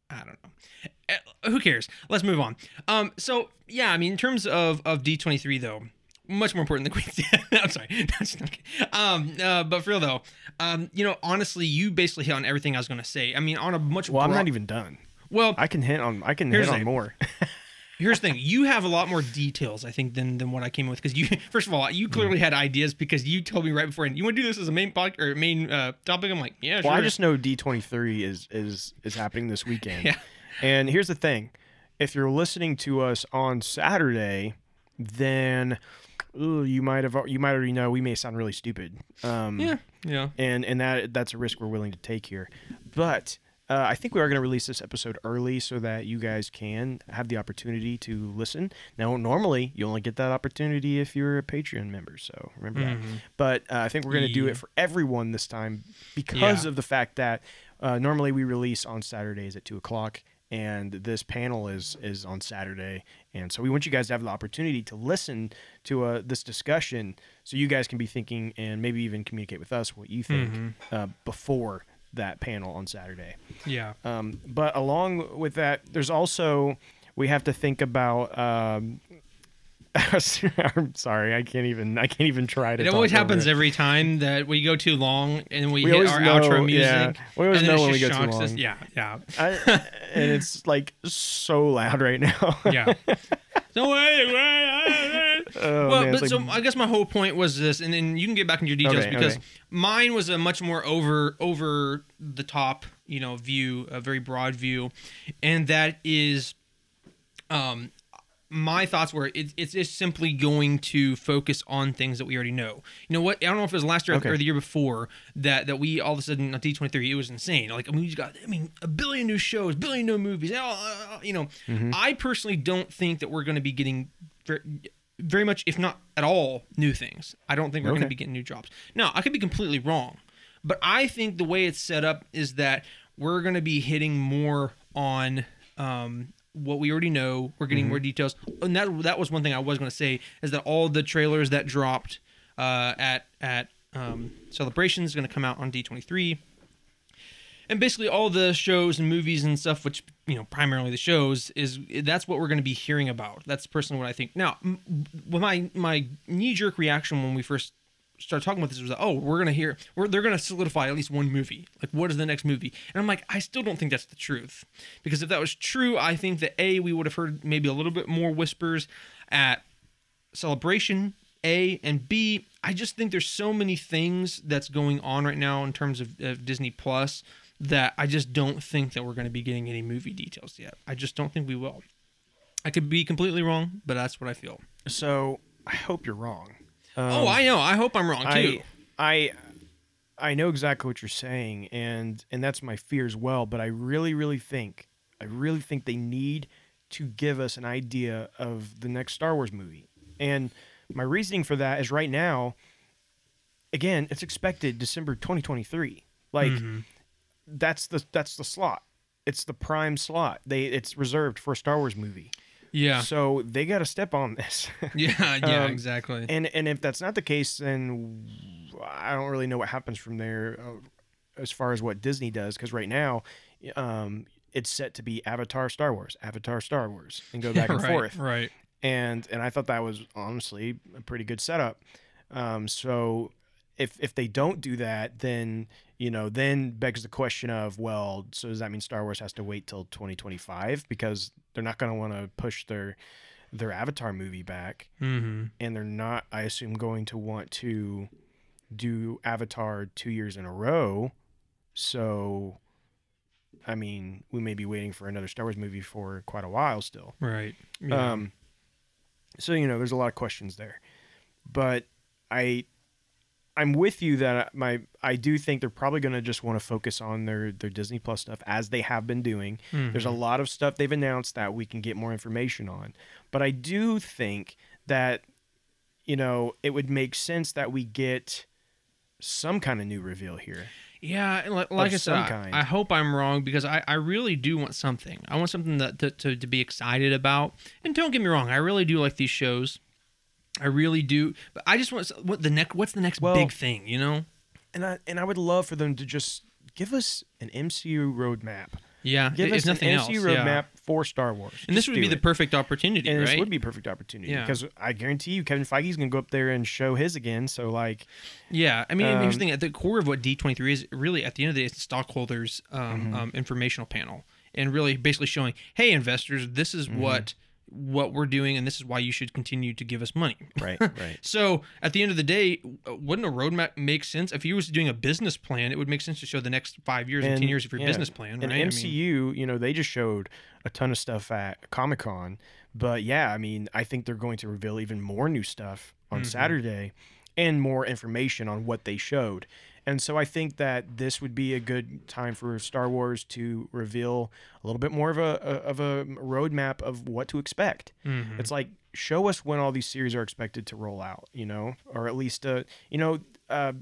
don't know. Eh, Who cares? Let's move on. Um, so yeah, I mean, in terms of of D twenty three though, much more important than Queen's. I'm sorry. That's not. Um, uh, but for real though, um, you know, honestly, you basically hit on everything I was gonna say. I mean, on a much. Well, I'm not even done. Well, I can hint on. I can the on more. Here's the thing: you have a lot more details, I think, than than what I came with. Because you, first of all, you clearly had ideas because you told me right before, and you want to do this as a main pod or main uh, topic. I'm like, yeah, Well, sure. I just know D23 is is is happening this weekend. Yeah. And here's the thing: if you're listening to us on Saturday, then ooh, you might have you might already know we may sound really stupid. Um, yeah, yeah, And and that that's a risk we're willing to take here, but. Uh, I think we are going to release this episode early so that you guys can have the opportunity to listen. Now, normally you only get that opportunity if you're a Patreon member, so remember that. Mhm. But uh, I think we're going to do it for everyone this time because Yeah. of the fact that uh, normally we release on Saturdays at two o'clock, and this panel is is on Saturday, and so we want you guys to have the opportunity to listen to uh, this discussion, so you guys can be thinking and maybe even communicate with us what you think Mhm. uh, before that panel on Saturday. yeah. Um, but along with that, there's also we have to think about. Um, I'm sorry, I can't even. I can't even try to. It always happens it. every time that we go too long and we, We hit our know- outro music. yeah. We always and know when we go too shocks us. long. Yeah, yeah, I, and it's like so loud right now. yeah. so anyway, oh, well, man, but it's so I guess my whole point was this, and then you can get back into your details Okay, because okay. mine was a much more over over the top, you know, view, a very broad view, and that is, um, my thoughts were it, it's just simply going to focus on things that we already know. You know what? I don't know if it was last year Okay. or the year before that that we all of a sudden on D twenty three it was insane. Like I mean, we got I mean a billion new shows, billion new movies. uh, uh, You know, Mm-hmm. I personally don't think that we're going to be getting very, very much, if not at all, new things. I don't think we're going to be getting new drops. Now, I could be completely wrong, but I think the way it's set up is that we're going to be hitting more on um, what we already know. We're getting more details, and that that was one thing I was going to say is that all the trailers that dropped uh, at at um, Celebration is going to come out on D twenty three and basically all the shows and movies and stuff which you know primarily the shows is that's what we're going to be hearing about. That's personally what i think. Now m- my my knee jerk reaction when we first started talking about this was, like, oh, we're gonna hear, we're, they're gonna solidify at least one movie. Like, what is the next movie? And I'm like, I still don't think that's the truth, because if that was true, I think that a we would have heard maybe a little bit more whispers at Celebration. A and B, I just think there's so many things that's going on right now in terms of, of Disney Plus that I just don't think that we're going to be getting any movie details yet. I just don't think we will. I could be completely wrong, but that's what I feel. So I hope you're wrong. Oh, I know. I hope I'm wrong too. I, I, I know exactly what you're saying, and and that's my fear as well. But I really, really think, I really think they need to give us an idea of the next Star Wars movie. And my reasoning for that is right now, again, it's expected December 2023. Like Mhm. that's the that's the slot. It's the prime slot. They it's reserved for a Star Wars movie. Yeah. So they got to step on this. Yeah. Yeah. Um, exactly. and and if that's not the case, then I don't really know what happens from there uh, as far as what Disney does. Because right now, um, it's set to be Avatar, Star Wars, Avatar, Star Wars, and go back and right, forth. Right. And and I thought that was honestly a pretty good setup. Um, so if if they don't do that, then you know, then begs the question of, well, so does that mean Star Wars has to wait till 2025 because they're not going to want to push their their Avatar movie back, Mm-hmm. and they're not, I assume, going to want to do Avatar two years in a row. So, I mean, we may be waiting for another Star Wars movie for quite a while still. Right. Yeah. Um, so you know, there's a lot of questions there, but I, I'm with you that my I do think they're probably going to just want to focus on their their Disney Plus stuff as they have been doing. There's a Mhm. lot of stuff they've announced that we can get more information on, but I do think that, you know, it would make sense that we get some kind of new reveal here. Yeah, like, like I said, I, kind. I hope I'm wrong because I, I really do want something. I want something that to, to, to be excited about. And don't get me wrong, I really do like these shows. I really do, but I just want what the next. What's the next Well- big thing? You know? And I and I would love for them to just give us an MCU roadmap. Yeah, Give it's us nothing an else. MCU yeah. roadmap for Star Wars. and this would be the perfect opportunity, and right? this would be a perfect opportunity Yeah. because I guarantee you Kevin Feige's gonna go up there and show his again. So like, Yeah, I mean, and here's the Um, thing: at the core of what D23 is, really, at the end of the day, it's the stockholders' um, Mhm. um, informational panel, and really basically showing, hey, investors, this is Mhm. what what we're doing, and this is why you should continue to give us money. right, right. So at the end of the day, wouldn't a roadmap make sense? If you was doing a business plan, it would make sense to show the next five years and, ten years of your yeah, business plan, And right? I mean, MCU, you know, they just showed a ton of stuff at Comic Con, but yeah, I mean, I think they're going to reveal even more new stuff on Mhm. Saturday, and more information on what they showed. And so I think that this would be a good time for Star Wars to reveal a little bit more of a of a roadmap of what to expect. mhm. It's like show us when all these series are expected to roll out, you know, or at least uh, you know, uh,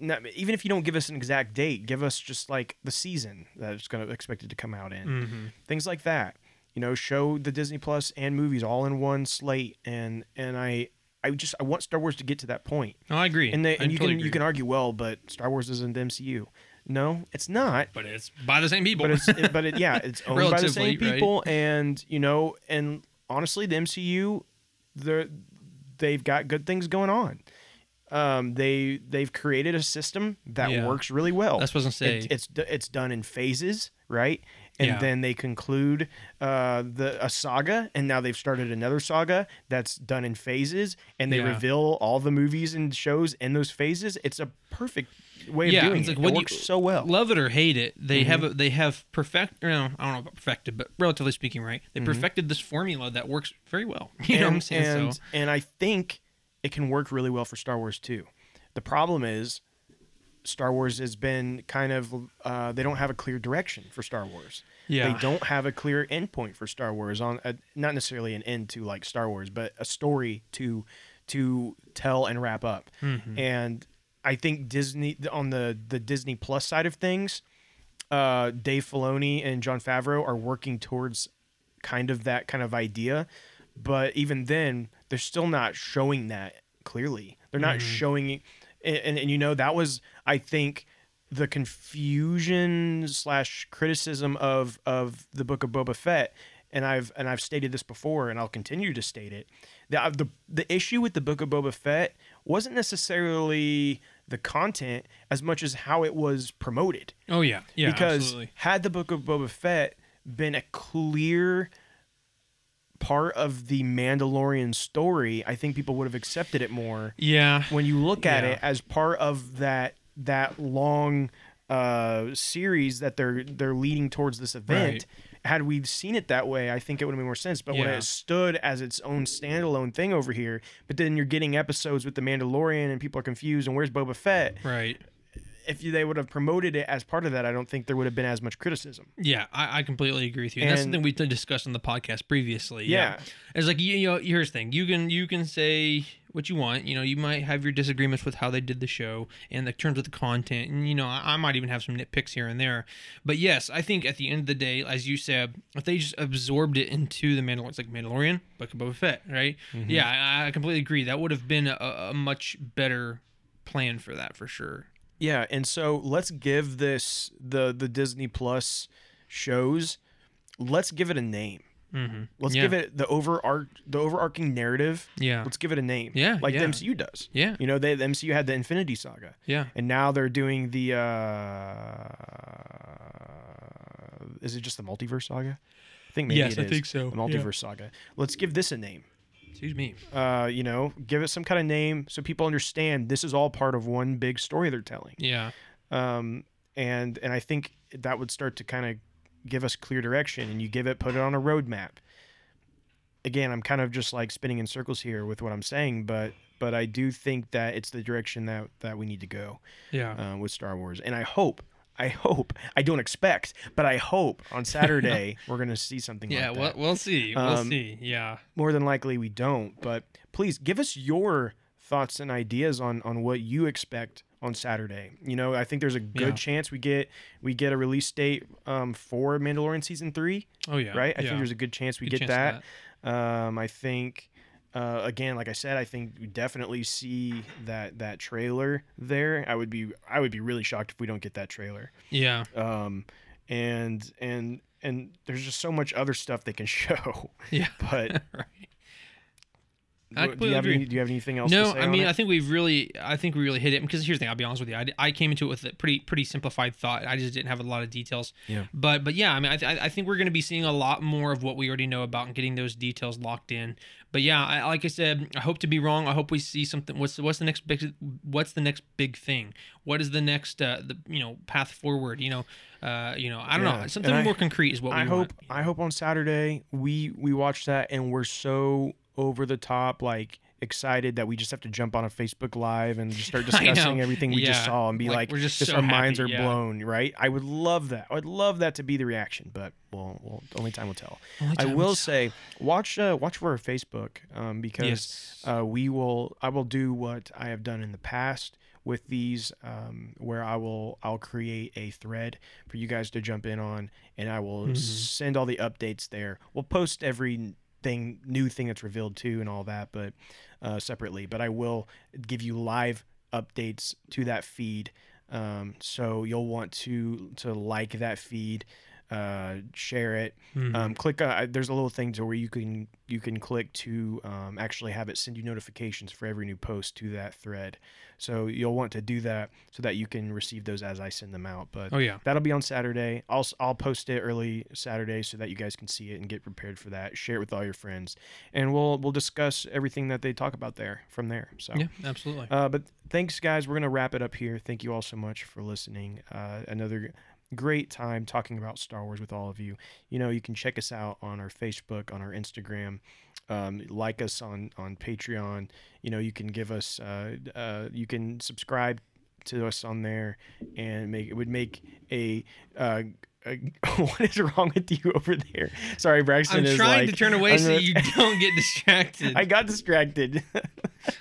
not, even if you don't give us an exact date, give us just like the season that it's going to expected to come out in, Mhm. things like that. You know, show the Disney Plus and movies all in one slate, and and I I just I want Star Wars to get to that point. No, I agree. And they, I and you totally can you can argue well, but Star Wars isn't the MCU. No, it's not but it's by the same people. but it's it- but it, yeah, it's owned by the same right? people, and you know, and honestly, the MCU, they're they've got good things going on. Um, they they've created a system that Yeah. works really well. That's what I was gonna. It, it's it's done in phases, right? And Yeah. then they conclude uh, the a saga, and now they've started another saga that's done in phases, and they Yeah. reveal all the movies and shows in those phases. It's a perfect way of doing it's it. like it you- works so well. love it or hate it, they have Mm-hmm. a, they have perfect. You know, I don't know about perfected, but relatively speaking, right? They Mhm. perfected this formula that works very well. You know what I'm saying? and, so and I think it can work really well for Star Wars too. The problem is Star Wars has been kind of uh, they don't have a clear direction for Star Wars. yeah, They don't have a clear endpoint for Star Wars on a, not necessarily an end to like Star Wars, but a story to to tell and wrap up. Mhm. And I think Disney on the the Disney Plus side of things, uh, Dave Filoni and Jon Favreau are working towards kind of that kind of idea, but even then, they're still not showing that clearly. They're not Mhm. showing, and, and and you know that was I think the confusion slash criticism of of the book of Boba Fett and I've and I've stated this before, and I'll continue to state it. The the the issue with the Book of Boba Fett wasn't necessarily the content as much as how it was promoted. Oh yeah, yeah. because absolutely. had the Book of Boba Fett been a clear part of the Mandalorian story, I think people would have accepted it more Yeah. when you look at Yeah. it as part of that that long uh, series that they're they're leading towards this event. Right. Had we seen it that way, I think it would have made more sense. But when it stood as its own standalone thing over here, but then you're getting episodes with the Mandalorian and people are confused and where's Boba Fett? Right. If they would have promoted it as part of that, I don't think there would have been as much criticism. Yeah, I, I completely agree with you. And that's something we did discuss on the podcast previously. Yeah. It's like you, you know, here's the thing. You can you can say what you want. You know, you might have your disagreements with how they did the show and the terms of the content, and you know, I, I might even have some nitpicks here and there. But yes, I think at the end of the day, as you said, if they just absorbed it into the Mandalorian, it's like Mandalorian, Book of Boba Fett, right? Mm-hmm. Yeah, I, I completely agree. That would have been a, a much better plan for that for sure. Yeah, and so let's give this the the Disney Plus shows. Let's give it a name. Mm-hmm. Let's Yeah. give it the overarch the overarching narrative. Yeah. Let's give it a name. Yeah, like yeah. the MCU does. Yeah. You know, they, the MCU had the Infinity Saga, Yeah. and now they're doing the. uh Is it just the Multiverse Saga? I think maybe Yes, it I is, think so, The yeah. Multiverse Saga. Let's give this a name. Excuse me. Uh, you know, give it some kind of name so people understand this is all part of one big story they're telling. Yeah. um, and and I think that would start to kind of give us clear direction, and you give it, put it on a roadmap. Again, I'm kind of just like spinning in circles here with what I'm saying, but but I do think that it's the direction that that we need to go Yeah. uh, with Star Wars, and I hope. I hope. I don't expect, but I hope on Saturday we're gonna see something Yeah, like we'll, we'll see. We'll Um, see. Yeah. More than likely, we don't. But please give us your thoughts and ideas on on what you expect on Saturday. You know, I think there's a good Yeah. chance we get we get a release date um, for Mandalorian season three, Oh yeah. right? I yeah. think there's a good chance we Good get chance of that. Um, I think. Uh, again, like I said, I think we definitely see that that trailer there. I would be I would be really shocked if we don't get that trailer. Yeah. Um, and and and there's just so much other stuff they can show. Yeah. But right. I do you have agree. any, do you have anything else? to No, I mean? I think we've really, I think we really hit it because here's the thing. I'll be honest with you. I, I came into it with a pretty, pretty simplified thought. I just didn't have a lot of details. Yeah. But, but yeah, I mean, I, th- I think we're going to be seeing a lot more of what we already know about and getting those details locked in. But yeah, I, like I said, I hope to be wrong. I hope we see something. What's what's the next big, what's the next big thing? What is the next, uh, the you know, path forward? You know, uh, you know, I don't Yeah, know. Something and I- more concrete is what we I hope want. I hope on Saturday we we watch that and we're so over the top like excited that we just have to jump on a Facebook live and just start discussing everything we just saw and be Like, like, we're just just so our minds are yeah. blown, right? I would love that. I would love that to be the reaction, but well, well only time will tell. Only I will say watch uh, watch for our Facebook um, because Yes. uh, we will I will do what I have done in the past with these um, where I will I'll create a thread for you guys to jump in on and I will Mhm. send all the updates there. We'll post every thing new thing that's revealed too and all that but uh, separately. But I will give you live updates to that feed. Um, so you'll want to to like that feed uh, share it Mhm. um, click uh, there's a little thing to where you can you can click to um, actually have it send you notifications for every new post to that thread so you'll want to do that so that you can receive those as i send them out but oh yeah. that'll be on saturday I'll, I'll post it early saturday so that you guys can see it and get prepared for that share it with all your friends and we'll we'll discuss everything that they talk about there from there so Yeah, absolutely. uh, but thanks, guys. We're gonna wrap it up here. Thank you all so much for listening. Uh, another great time talking about Star Wars with all of you. You know, you can check us out on our Facebook, on our Instagram. Um, like us on on Patreon. You know, you can give us. Uh, uh, you can subscribe to us on there, and make it would make a. Uh, a what is wrong with you over there? Sorry, Braxton I'm trying like, to turn away I'm so gonna- you don't get distracted. I got distracted.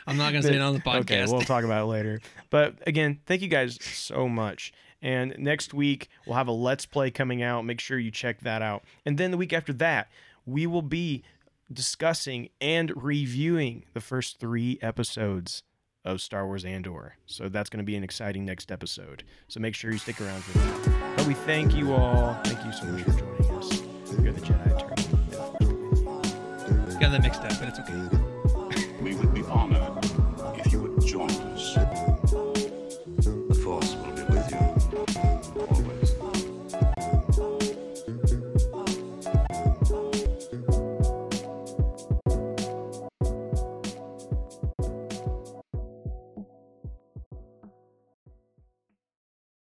I'm not gonna say it on the podcast. Okay, we'll talk about it later. But again, thank you guys so much. And next week we'll have a let's play coming out. Make sure you check that out. And then the week after that, we will be discussing and reviewing the first three episodes of Star Wars Andor. So that's going to be an exciting next episode. So make sure you stick around for that. But we thank you all. Thank you so much for joining us. Are the Jedi Eternal. Got that mixed up, but it's okay.